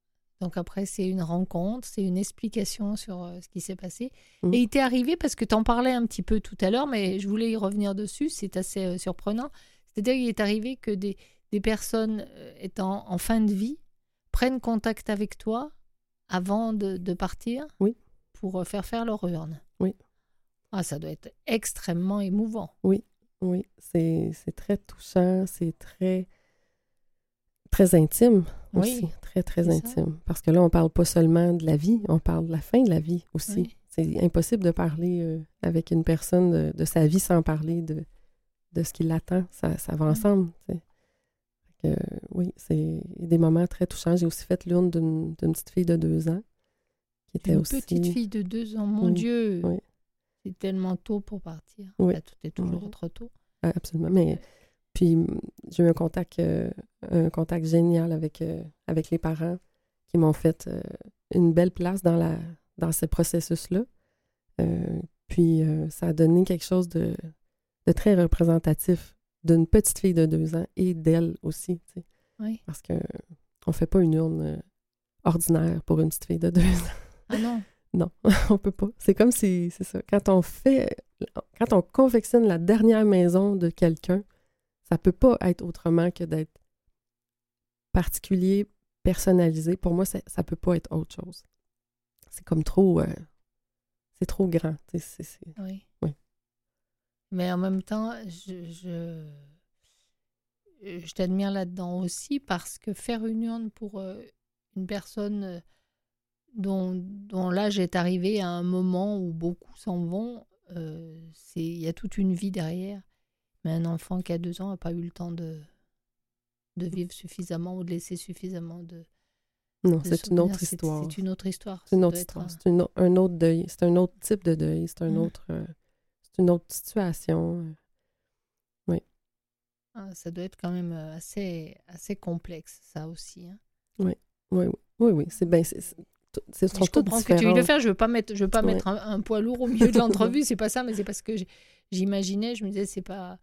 Donc après, c'est une rencontre, c'est une explication sur ce qui s'est passé. Mm. Et il t'est arrivé, parce que tu en parlais un petit peu tout à l'heure, mais je voulais y revenir dessus, c'est assez surprenant. C'est-à-dire qu'il est arrivé que des, des personnes euh, étant en fin de vie prennent contact avec toi avant de, de partir Oui. pour euh, faire faire leur urne. Oui. Ah, ça doit être extrêmement émouvant. Oui, c'est c'est très touchant, c'est très très intime Oui, aussi, très très ça. intime. Parce que là, on parle pas seulement de la vie, on parle de la fin de la vie aussi. Oui. C'est impossible de parler euh, avec une personne de, de sa vie sans parler de, de ce qui l'attend. Ça, ça va Oui. ensemble. Que, oui, c'est des moments très touchants. J'ai aussi fait l'urne d'une petite fille de deux ans qui était Une aussi. petite fille de deux ans, mon Oui, Dieu, oui. c'est tellement tôt pour partir. Oui. Là, tout est toujours Oui. trop tôt. Ah, Absolument. Mais puis j'ai eu un contact, euh, un contact génial avec, euh, avec les parents qui m'ont fait euh, une belle place dans, la, dans ce processus-là. Puis ça a donné quelque chose de, de très représentatif d'une petite fille de deux ans et d'elle aussi. tu sais. Oui. Parce que on fait pas une urne euh, ordinaire pour une petite fille de deux ans. Ah non, <laughs> Non, <laughs> on peut pas. C'est comme si, c'est ça, quand on fait, quand on confectionne la dernière maison de quelqu'un, ça peut pas être autrement que d'être particulier, personnalisé. Pour moi, ça, ça peut pas être autre chose. C'est comme trop, euh, c'est trop grand. c'est- c'est- oui. Mais en même temps, je, je, je t'admire là-dedans aussi parce que faire une urne pour euh, une personne euh, dont, dont l'âge est arrivé à un moment où beaucoup s'en vont, euh, il y a toute une vie derrière. Mais un enfant qui a deux ans n'a pas eu le temps de, de vivre suffisamment ou de laisser suffisamment de. Non, c'est une autre histoire. C'est une autre histoire. C'est une autre histoire. un- C'est une un autre deuil. C'est un autre type de deuil. C'est un Mm. autre, euh, c'est une autre situation. euh. Ah, ça doit être quand même euh, assez, assez complexe, ça aussi. hein. Oui, oui, oui, oui. C'est bien. C'est, je comprends ce que tu veux le faire. Je veux pas mettre, je veux pas Ouais. mettre un, un poids lourd au milieu de <laughs> l'entrevue. c'est pas ça, mais c'est parce que j'imaginais, je me disais, c'est pas,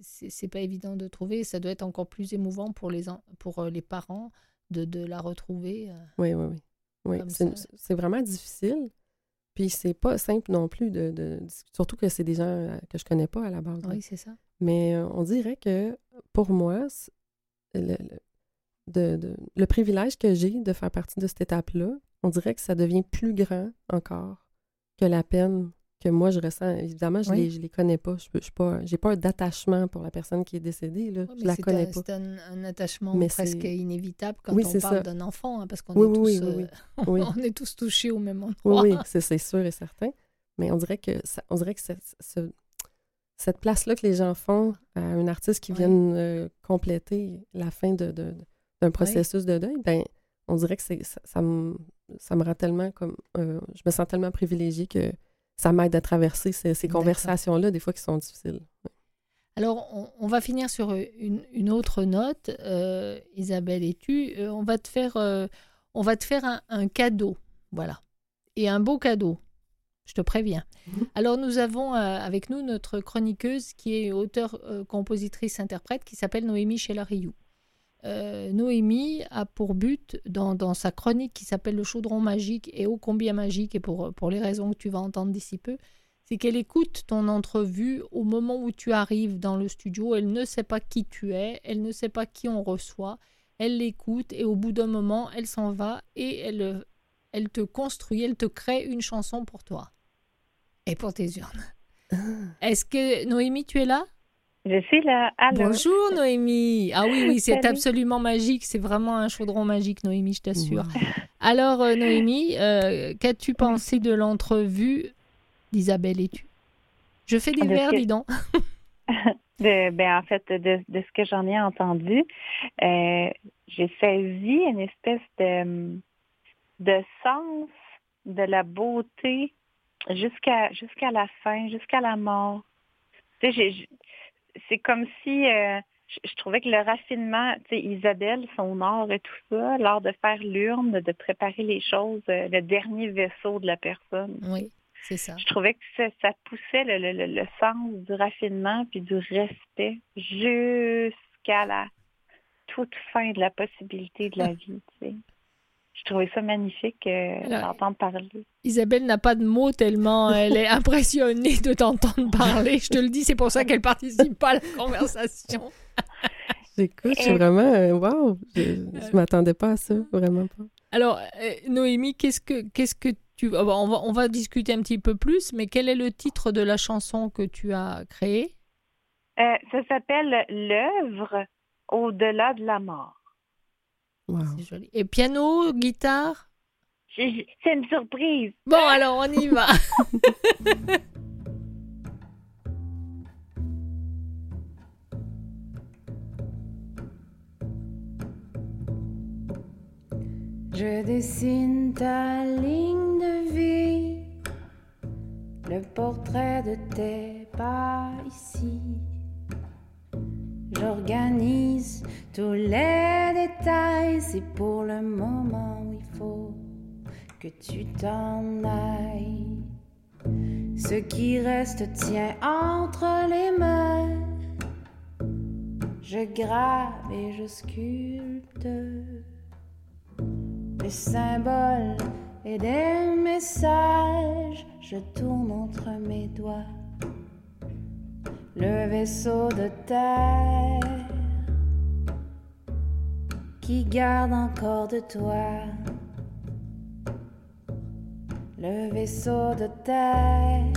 c'est pas évident de trouver. Ça doit être encore plus émouvant pour les, pour euh, les parents de, de la retrouver. Oui, oui, oui. oui. C'est vraiment difficile. Puis c'est pas simple non plus de, de- surtout que c'est des gens euh, que je connais pas à la base. Oui, c'est ça. Mais euh, on dirait que pour moi, le, le- de- de- le privilège que j'ai de faire partie de cette étape-là, on dirait que ça devient plus grand encore que la peine que moi je ressens. Évidemment, je ne Oui. les, connais pas. Je n'ai pas, j'ai pas d'attachement pour la personne qui est décédée. Là. Ouais, je la connais un, pas. c'est un, un attachement Mais presque inévitable quand Oui, on parle d'un enfant, hein, parce qu'on Oui, est oui, tous, oui, oui, euh, oui. <laughs> on est tous touchés au même Oui, endroit. oui, <laughs> c'est, sûr et certain. Mais on dirait que, ça- on dirait que cette, ce- cette place-là que les gens font à un artiste qui vienne euh, compléter la fin de, de- de- d'un processus de deuil, ben, on dirait que ça me, ça me rend tellement comme. euh, je me sens tellement privilégiée que ça m'aide à traverser ces, conversations-là, des fois qui sont difficiles. Alors, on, on va finir sur euh, une, une autre note, euh, Isabelle et tu. Euh, on va te faire, euh, on va te faire un, un cadeau, voilà, et un beau cadeau. Je te préviens. Mhm. Alors, nous avons avec nous notre chroniqueuse qui est auteure, compositrice, interprète, qui s'appelle Noémie Chelarriou. Euh, Noémie a pour but, dans, dans sa chronique qui s'appelle Le chaudron magique et ô combien magique, et pour, pour les raisons que tu vas entendre d'ici peu, c'est qu'elle écoute ton entrevue au moment où tu arrives dans le studio. Elle ne sait pas qui tu es, elle ne sait pas qui on reçoit. Elle l'écoute et au bout d'un moment, elle s'en va et elle, elle te construit, elle te crée une chanson pour toi et pour tes urnes. Est-ce que Noémie, tu es là? Je suis là. Allô? Bonjour Noémie. Ah oui, oui, c'est absolument magique. C'est vraiment un chaudron magique, Noémie, je t'assure. <laughs> Alors, euh, Noémie, euh, qu'as-tu pensé de l'entrevue d'Isabelle et tu? Je fais des De vers, que- dis donc. <laughs> De, ben, en fait, de, de ce que j'en ai entendu, euh, j'ai saisi une espèce de, de sens de la beauté jusqu'à jusqu'à la fin, jusqu'à la mort. Tu sais, j'ai- j'ai- c'est comme si euh, je, je trouvais que le raffinement, tu sais, Isabelle, son art et tout ça, l'art de faire l'urne, de préparer les choses, euh, le dernier vaisseau de la personne. Oui, c'est ça. Je trouvais que ça, ça poussait le, le- le- le sens du raffinement puis du respect jusqu'à la toute fin de la possibilité de la <laughs> vie. Tu sais. Je trouvais ça magnifique euh, d'entendre parler. Isabelle n'a pas de mots tellement elle est impressionnée de t'entendre parler. Je te le dis, c'est pour ça qu'elle participe pas à la conversation. J'écoute, je suis Et- vraiment. euh, Wow! Je, je m'attendais pas à ça, vraiment pas. Alors, euh, Noémie, qu'est-ce que, qu'est-ce que tu... ah bah, on, va, on va discuter un petit peu plus, mais quel est le titre de la chanson que tu as créée? Euh, ça s'appelle L'œuvre au-delà de la mort. Wow. C'est joli. Et piano, guitare? C'est une surprise. Bon, alors on y va. <laughs> Je dessine ta ligne de vie, le portrait de tes pas ici. J'organise tous les détails, c'est pour le moment où il faut que tu t'en ailles. Ce qui reste tient entre les mains. Je grave et je sculpte des symboles et des messages. Je tourne entre mes doigts le vaisseau de terre qui garde encore de toi. Le vaisseau de terre,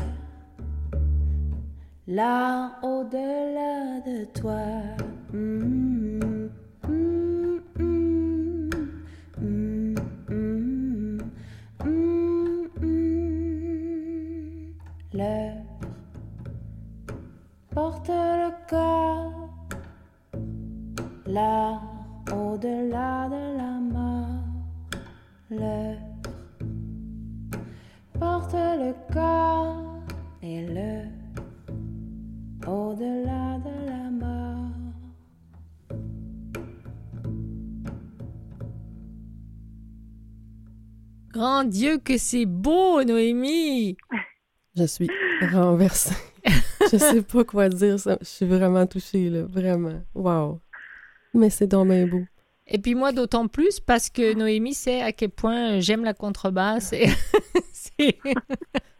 là au-delà de toi. Mm, porte le corps, là au-delà de la mort. L'heure porte le corps et le au-delà de la mort. Grand Dieu, que c'est beau, Noémie Je suis renversée. Je sais pas quoi dire. Ça. Je suis vraiment touchée, là. Vraiment. Wow. Mais c'est donc bien beau. Et puis moi, d'autant plus parce que Noémie sait à quel point j'aime la contrebasse. Et <laughs>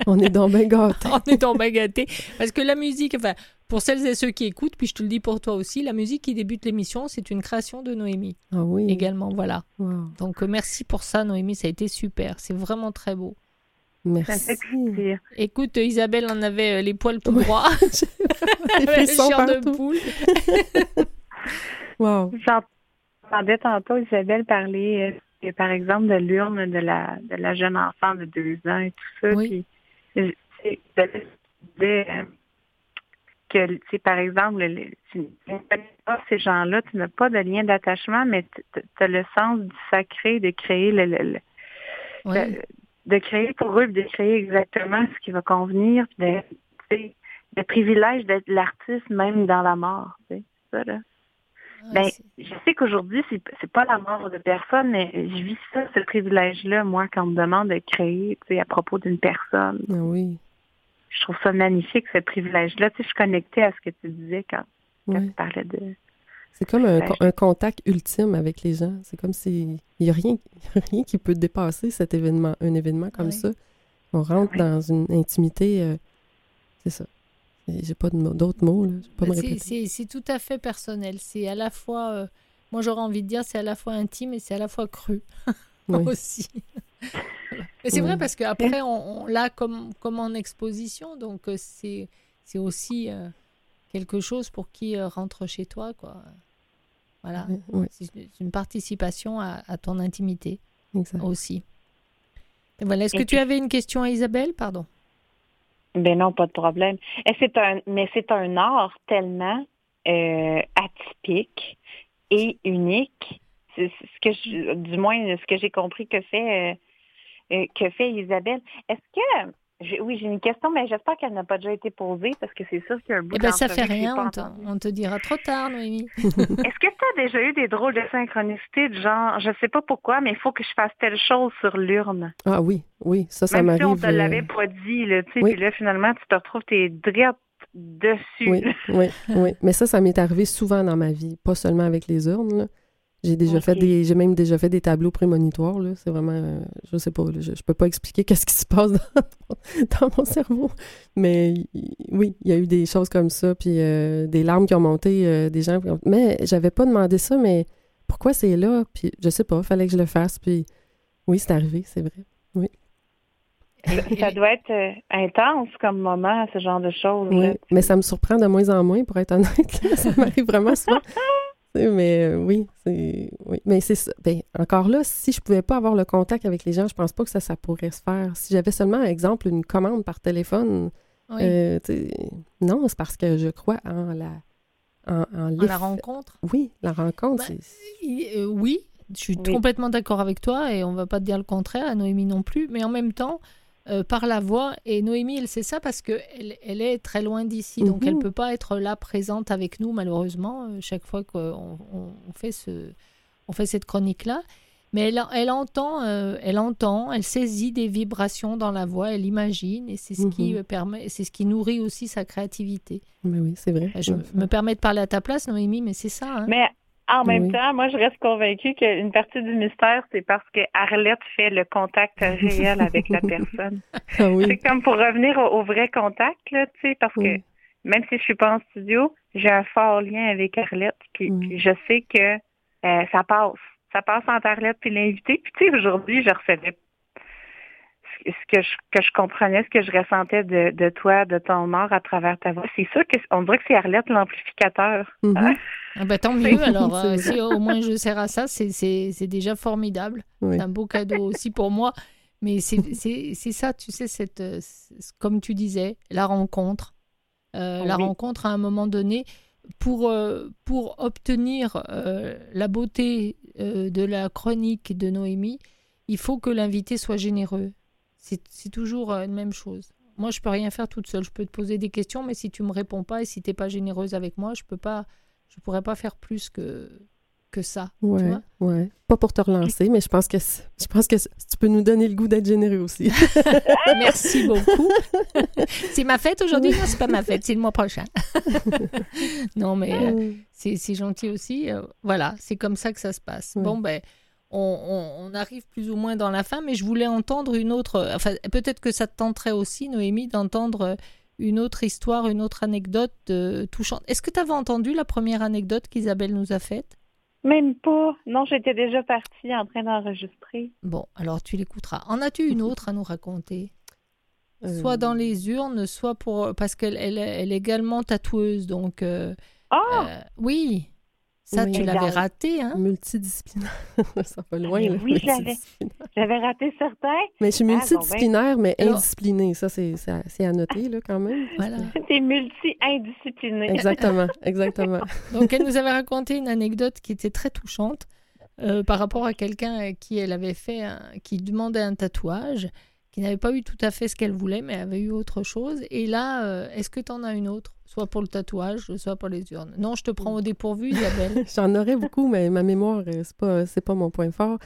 On est donc bien gâtés. <laughs> on est tombé gâtés. Parce que la musique, enfin, pour celles et ceux qui écoutent, puis je te le dis pour toi aussi, la musique qui débute l'émission, c'est une création de Noémie Ah oui. également. Voilà. Wow. Donc euh, merci pour ça, Noémie. Ça a été super. C'est vraiment très beau. Merci. Écoute, Isabelle en avait euh, les poils tout droits. <laughs> Avait le de partout. poule. <laughs> Wow. J'entendais tantôt Isabelle parler, euh, par exemple, de l'urne de la, de la jeune enfant de deux ans et tout ça. Oui. Puis, Isabelle disait euh, que, tu sais, par exemple, le- tu ne connais pas ces gens-là, tu n'as pas de lien d'attachement, mais tu as le sens du sacré de créer le, le- le- Oui. De, créer pour eux, de créer exactement ce qui va convenir, puis de, le privilège d'être l'artiste même dans la mort, c'est ça, là. Ouais, Ben, je sais qu'aujourd'hui, c'est, c'est pas la mort de personne, mais je vis ça, ce privilège-là, moi, quand on me demande de créer, tu sais, à propos d'une personne. Ah oui. Je trouve ça magnifique, ce privilège-là. Tu sais, je suis connectée à ce que tu disais quand, quand Ouais. tu parlais de... C'est comme un, contact ultime avec les gens. C'est comme si il n'y a rien, <laughs> rien qui peut dépasser cet événement, un événement comme ça. On rentre dans une intimité. euh, c'est ça. J'ai pas d'autres mots là. Pas me C'est- tout à fait personnel. C'est à la fois, euh, moi j'aurais envie de dire, c'est à la fois intime et c'est à la fois cru <laughs> Oui. aussi. Mais c'est vrai parce qu'après, on, on l'a comme, comme en exposition, donc euh, c'est c'est aussi euh, quelque chose pour qui rentre chez toi. quoi. Voilà. Ouais, C'est une- participation à, à ton intimité aussi. Et voilà. Est-ce que tu avais une question à Isabelle? Pardon. Ben non, pas de problème. Et c'est un, mais c'est un art tellement euh, atypique et unique. C'est ce que je- du moins ce que j'ai compris que fait euh, euh, que fait Isabelle. Est-ce que oui, j'ai une question, mais j'espère qu'elle n'a pas déjà été posée parce que c'est sûr qu'il y a un bout Eh bien, ça fait rien. On te, entendu. on te dira trop tard, Noémie. <laughs> <laughs> Est-ce que tu as déjà eu des drôles de synchronicité de genre, je sais pas pourquoi, mais il faut que je fasse telle chose sur l'urne? Ah oui, oui, ça, ça Même si on m'arrive. te euh, l'avait pas dit, là, tu sais, oui. puis là, finalement, tu te retrouves tes drettes dessus. Oui, oui, oui. <laughs> Mais ça, ça m'est arrivé souvent dans ma vie, pas seulement avec les urnes. là. J'ai déjà fait des, j'ai même déjà fait des tableaux prémonitoires, là. C'est vraiment, euh, je sais pas, là, je, je peux pas expliquer <laughs> qu'est-ce qui se passe dans, dans mon cerveau. Mais y- oui, il y a eu des choses comme ça, puis euh, des larmes qui ont monté, euh, des gens qui ont- Mais j'avais pas demandé ça, mais pourquoi c'est là? Puis je sais pas, fallait que je le fasse, puis oui, c'est arrivé, c'est vrai. Ça doit être euh, intense comme moment, ce genre de choses. Oui, mais ça me surprend de moins en moins, pour être honnête. <laughs> ça m'arrive vraiment souvent. Mais euh, oui, c'est oui. Mais c'est ça. Ben, encore là, si je pouvais pas avoir le contact avec les gens, je pense pas que ça, ça pourrait se faire. Si j'avais seulement, exemple, une commande par téléphone, Oui. euh, non, c'est parce que je crois en la en, en En l'eff- la rencontre? Oui, la rencontre, Ben, euh, oui, je suis Oui. complètement d'accord avec toi et on va pas te dire le contraire, à Noémie non plus, mais en même temps, euh, par la voix, et Noémie, elle sait ça parce qu'elle elle est très loin d'ici, donc Mhm. elle peut pas être là présente avec nous, malheureusement, euh, chaque fois qu'on on- on fait, ce, on fait cette chronique-là. Mais elle, elle entend, euh, elle entend, elle saisit des vibrations dans la voix, elle imagine, et c'est ce qui Mhm. permet, c'est ce qui nourrit aussi sa créativité. mais oui, c'est vrai. Je me permets de parler à ta place, Noémie, mais c'est ça. hein. Mais en même Oui. temps, moi, je reste convaincue qu'une partie du mystère, c'est parce que Arlette fait le contact réel avec la <laughs> personne. Ah C'est comme pour revenir au, au vrai contact, là, tu sais, parce que même si je suis pas en studio, j'ai un fort lien avec Arlette, puis, puis je sais que euh, ça passe. Ça passe entre Arlette et l'invité. Puis tu sais, aujourd'hui, je recevais ce que je, que je comprenais, ce que je ressentais de, de toi, de ton art à travers ta voix. C'est sûr que on dirait que c'est Arlette l'amplificateur. Mhm. Ah ben, tant mieux, <laughs> alors euh, si au moins je sers à ça, c'est- c'est c'est déjà formidable. Oui. C'est un beau cadeau aussi pour moi. Mais c'est <laughs> c'est- c'est ça, tu sais, cette, euh, comme tu disais, la rencontre. Euh, La rencontre à un moment donné, pour, euh, pour obtenir euh, la beauté euh, de la chronique de Noémie, il faut que l'invité soit généreux. C'est toujours euh, une même chose. Moi, je peux rien faire toute seule. Je peux te poser des questions, mais si tu me réponds pas et si tu n'es pas généreuse avec moi, je peux pas, je pourrais pas faire plus que, que ça. tu Ouais, vois? ouais. Pas pour te relancer, mais je pense que je pense que tu peux nous donner le goût d'être généreux aussi. <laughs> Merci beaucoup. <laughs> c'est ma fête aujourd'hui? Non, c'est pas ma fête, c'est le mois prochain. <laughs> non, mais euh, c'est c'est gentil aussi. Euh, voilà, c'est comme ça que ça se passe. Ouais. Bon, ben, on, on- on arrive plus ou moins dans la fin, mais je voulais entendre une autre. Enfin, peut-être que ça te tenterait aussi, Noémie, d'entendre euh, une autre histoire, une autre anecdote euh, touchante. Est-ce que tu avais entendu la première anecdote qu'Isabelle nous a faite? Même pas. Non, j'étais déjà partie en train d'enregistrer. Bon, alors tu l'écouteras. En as-tu une autre à nous raconter? Euh, soit dans les urnes, soit pour parce qu'elle elle, est- elle est également tatoueuse, donc euh, Ah! euh, oui, ça Oui. tu l'avais raté, hein? Multidisciplinaire. <laughs> ça va loin, mais là. oui. J'avais raté certains. Mais je suis Ah, bon, ben. multidisciplinaire, mais indisciplinée. Ça, c'est à, c'est à noter, là, quand même. <laughs> Voilà. T'es multi-indiscipliné. Exactement, <laughs> exactement. Donc elle nous avait raconté une anecdote qui était très touchante euh, par rapport à quelqu'un à qui elle avait fait, un- qui demandait un tatouage, qui n'avait pas eu tout à fait ce qu'elle voulait, mais avait eu autre chose. Et là, euh, est-ce que tu en as une autre, soit pour le tatouage, soit pour les urnes Non, je te prends au dépourvu, Isabelle. <laughs> J'en aurais beaucoup, mais ma mémoire, euh, c'est pas, c'est pas mon point fort.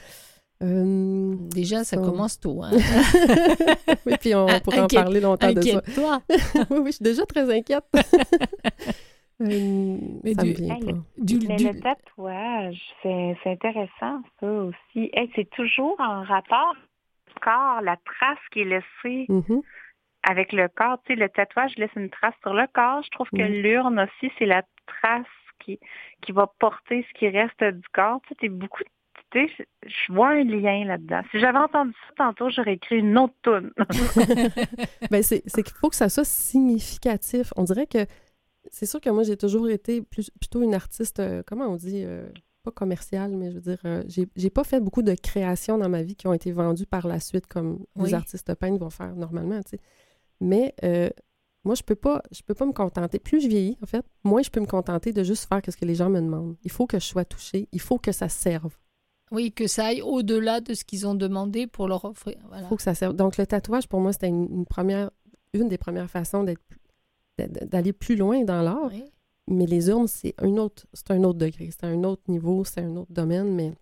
Euh, Déjà, ça Ça- commence tôt. Hein. <laughs> oui, puis on <laughs> pourrait en parler longtemps de ça. Inquiète-toi. oui, oui, je suis déjà très inquiète. Euh, Mais ça du- me Hey, pas. Du, Mais du- le tatouage, c'est c'est intéressant, ça aussi. Hey, c'est toujours en rapport corps, la trace qui est laissée Mhm. avec le corps. Tu sais, le tatouage laisse une trace sur le corps. Je trouve que Mhm. l'urne aussi, c'est la trace qui, qui va porter ce qui reste du corps. Tu sais, beaucoup... Tu sais, je- vois un lien là-dedans. Si j'avais entendu ça tantôt, j'aurais écrit une autre toune. <laughs> <laughs> Ben, c'est c'est qu'il faut que ça soit significatif. On dirait que c'est sûr que moi, j'ai toujours été plus, plutôt une artiste, euh, comment on dit, euh, pas commerciale, mais je veux dire, euh, j'ai pas fait beaucoup de créations dans ma vie qui ont été vendues par la suite comme Oui. les artistes peintres vont faire normalement, tu sais. Mais euh, moi, je peux pas, je peux pas me contenter. Plus je vieillis, en fait, moins je peux me contenter de juste faire ce que les gens me demandent. Il faut que je sois touchée, il faut que ça serve. Oui, que ça aille au-delà de ce qu'ils ont demandé pour leur offrir. Voilà. Il faut que ça serve. Donc, le tatouage, pour moi, c'était une, une première, une des premières façons d'être d'a- d'aller plus loin dans l'art. Oui. Mais les urnes, c'est un autre, c'est un autre degré, c'est un autre niveau, c'est un autre domaine, mais,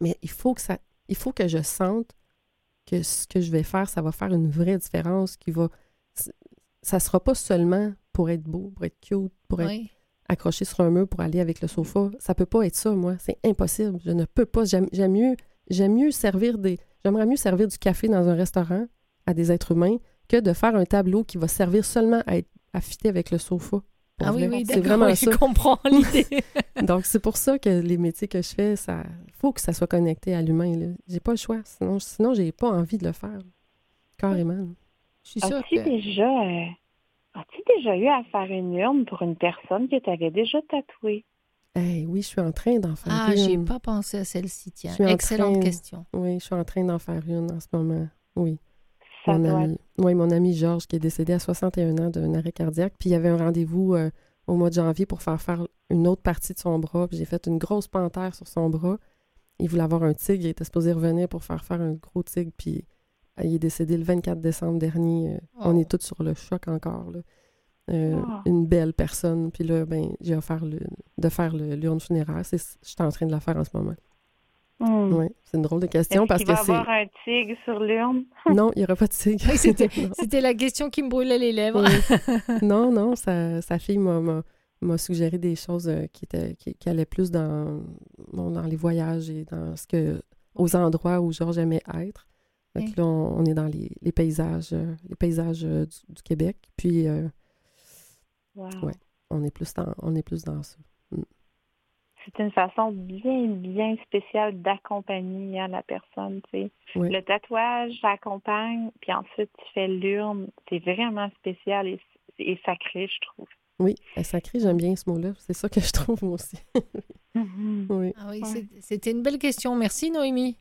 mais il faut que ça, il faut que je sente que ce que je vais faire, ça va faire une vraie différence, qui va, ça sera pas seulement pour être beau, pour être cute, pour être Oui. accroché sur un mur pour aller avec le sofa. Ça peut pas être ça, moi. C'est impossible. Je ne peux pas. J'aime mieux, j'aime mieux servir des. J'aimerais mieux servir du café dans un restaurant à des êtres humains que de faire un tableau qui va servir seulement à être fitter avec le sofa. Ah oui, vrai. oui, c'est d'accord, vraiment oui, ça. je comprends <laughs> l'idée. Donc, c'est pour ça que les métiers que je fais, ça faut que ça soit connecté à l'humain. là. J'ai pas le choix. Sinon, sinon j'ai pas envie de le faire. Carrément. Je suis sûre As-tu que... déjà, euh, as-tu déjà eu à faire une urne pour une personne que tu avais déjà tatouée? Hey, oui, je suis en train d'en faire Ah, j'ai une. pas pensé à celle-ci, tiens. Excellente train- question. Oui, je suis en train d'en faire une en ce moment. Oui. Mon doit ami, oui, mon ami Georges qui est décédé à 61 ans d'un arrêt cardiaque. Puis il y avait un rendez-vous euh, au mois de janvier pour faire faire une autre partie de son bras. Puis j'ai fait une grosse panthère sur son bras. Il voulait avoir un tigre. Il était supposé revenir pour faire faire un gros tigre. Puis euh, il est décédé le 24 décembre dernier. Euh, On Oh. est tous sur le choc encore. là. Euh, Ah. Une belle personne. Puis là, ben, j'ai offert le- de faire l'urne funéraire. Je suis en train de la faire en ce moment. Hmm. Oui, c'est une drôle de Est-ce question parce qu'il que va c'est... avoir un tigre sur l'urne? <laughs> Non, il n'y aura pas de tigre. Oui, <laughs> c'était- la question qui me brûlait les lèvres. Oui. <laughs> non, non, sa, sa fille m'a- m'a m'a suggéré des choses euh, qui, étaient, qui, qui allaient plus dans, bon, dans les voyages et dans ce que aux endroits où Georges aimait être. Là, on, on est dans les, les paysages, les paysages euh, du, du Québec. Puis euh, Wow. Ouais. on est plus dans, on est plus dans ça. C'est une façon bien, bien spéciale d'accompagner hein, la personne, tu sais. Oui. Le tatouage, j'accompagne, puis ensuite tu fais l'urne. C'est vraiment spécial et, et sacré, je trouve. Oui, sacré, j'aime bien ce mot-là. C'est ça que je trouve moi aussi. oui. Ah oui, Ouais. c'est- c'était une belle question. Merci, Noémie.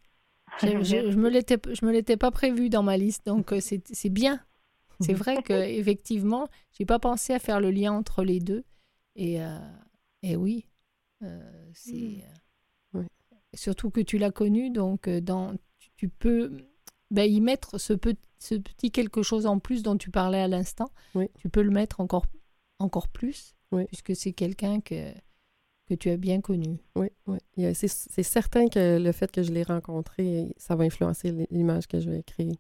<laughs> Je, je, me l'étais, je me l'étais pas prévu dans ma liste, donc euh, c'est, c'est bien. C'est vrai <laughs> que effectivement, j'ai pas pensé à faire le lien entre les deux. Et, euh, et oui, c'est euh, Oui. surtout que tu l'as connu, donc euh, dans, tu, peux ben, y mettre ce, pe- ce petit quelque chose en plus dont tu parlais à l'instant. Oui. Tu peux le mettre encore, encore plus, Oui. puisque c'est quelqu'un que, que tu as bien connu. Oui, C'est certain que le fait que je l'ai rencontré, ça va influencer l'image que je vais créer.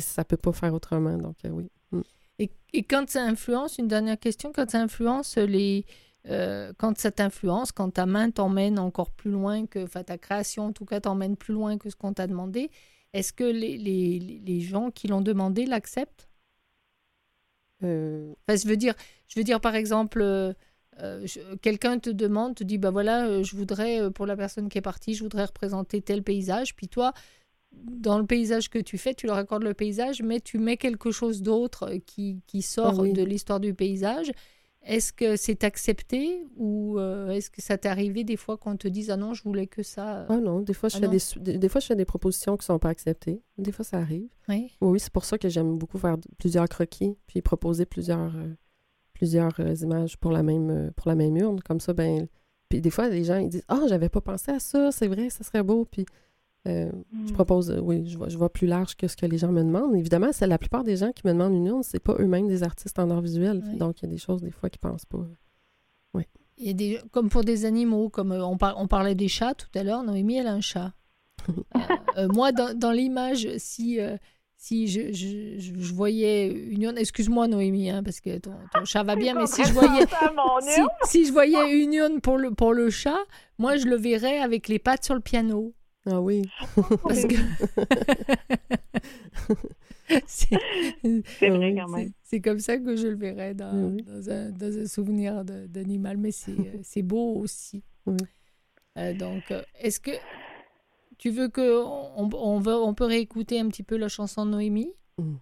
Ça peut pas faire autrement, donc euh, oui. Mm. Et, et quand ça influence, une dernière question, quand ça influence les... euh, quand ça t'influence, quand ta main t'emmène encore plus loin que... Enfin, ta création, en tout cas, t'emmène plus loin que ce qu'on t'a demandé, est-ce que les, les, les gens qui l'ont demandé l'acceptent? Euh, Enfin, je veux dire, je veux dire par exemple, euh, quelqu'un te demande, te dit, bah voilà, je voudrais, pour la personne qui est partie, je voudrais représenter tel paysage. Puis toi, dans le paysage que tu fais, tu leur accordes le paysage, mais tu mets quelque chose d'autre qui, qui sort Ah oui. de l'histoire du paysage. Est-ce que c'est accepté ou euh, est-ce que ça t'est arrivé des fois qu'on te dise, ah non, je voulais que ça euh, Ah non, des fois, je Ah fais des, su- des, des fois, je fais des propositions qui sont pas acceptées. Des fois, ça arrive. Oui. C'est pour ça que j'aime beaucoup faire plusieurs croquis, puis proposer plusieurs, euh, plusieurs euh, images pour la même pour la même urne. Comme ça, ben. Puis des fois, les gens ils disent Ah, j'avais pas pensé à ça, c'est vrai, ça serait beau. Puis euh, je propose, euh, oui, je vais plus large que ce que les gens me demandent. Évidemment, c'est la plupart des gens qui me demandent une urne, c'est pas eux-mêmes des artistes en art visuel. Oui. Donc, il y a des choses, des fois, qu'ils pensent pas. Il y a des, comme pour des animaux, comme euh, on, par- on parlait des chats tout à l'heure, Noémie, elle a un chat. <laughs> Euh, euh, moi, dans, dans l'image, si, euh, si je, je, je- je voyais une urne, excuse-moi Noémie, hein, parce que ton, ton chat va bien, mais si je voyais, <laughs> si je voyais une urne pour le, pour le chat, moi, je le verrais avec les pattes sur le piano. Ah oui. <laughs> Parce que... <laughs> c'est vrai oui, quand même. c'est- comme ça que je le verrais dans, un, dans un souvenir d'animal, mais c'est euh, beau aussi. Euh, donc, euh, est-ce que tu veux que on, on, veut, on peut réécouter un petit peu la chanson de Noémie? Mm.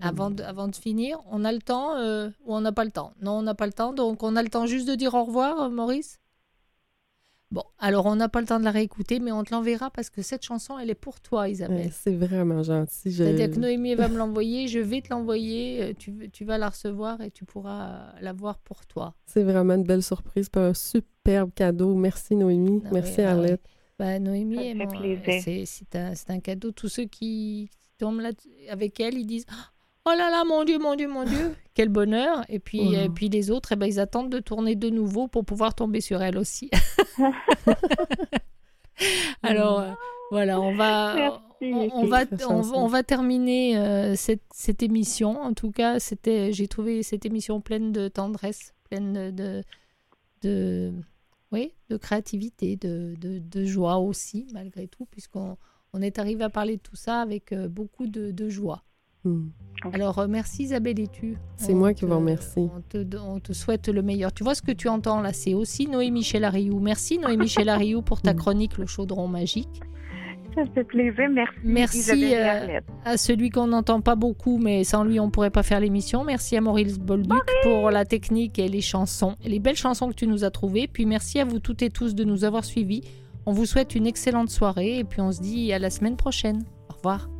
avant de, avant de finir On a le temps euh, ou on n'a pas le temps? Non, on n'a pas le temps, donc on a le temps juste de dire au revoir, Maurice? Bon, alors on n'a pas le temps de la réécouter, mais on te l'enverra parce que cette chanson, elle est pour toi, Isabelle. Ouais, c'est vraiment gentil. Je- C'est-à-dire que Noémie va me l'envoyer, je vais te l'envoyer, euh, tu, tu vas la recevoir et tu pourras euh, la voir pour toi. C'est vraiment une belle surprise, pas un superbe cadeau. Merci Noémie, Ah merci oui, ah Arlette. Bah, Noémie, c'est c'est un, c'est un cadeau. Tous ceux qui tombent là avec elle, ils disent Oh là là, mon Dieu, mon Dieu, mon Dieu, quel bonheur. Et puis, Wow. et puis les autres, eh ben, ils attendent de tourner de nouveau pour pouvoir tomber sur elle aussi. <laughs> Alors, euh, voilà, on va, Merci, on, va, on, va terminer euh, cette, cette émission. En tout cas, c'était, j'ai trouvé cette émission pleine de tendresse, pleine de, de, oui, de créativité, de, de, de joie aussi, malgré tout, puisqu'on on est arrivé à parler de tout ça avec euh, beaucoup de, de joie. Hmm. Alors, euh, merci Isabelle et tu. C'est moi qui vous remercie. On te, on te souhaite le meilleur. Tu vois ce que tu entends là, c'est aussi Noé Michel Ariou. Merci Noé Michel <laughs> Ariou pour ta Mm. chronique Le Chaudron Magique. Ça fait plaisir. Merci. Merci, euh. À celui qu'on n'entend pas beaucoup, mais sans lui, on pourrait pas faire l'émission. Merci à Maurice Bolduc pour la technique et les chansons, et les belles chansons que tu nous as trouvées. Puis merci à vous toutes et tous de nous avoir suivis. On vous souhaite une excellente soirée et puis on se dit à la semaine prochaine. Au revoir.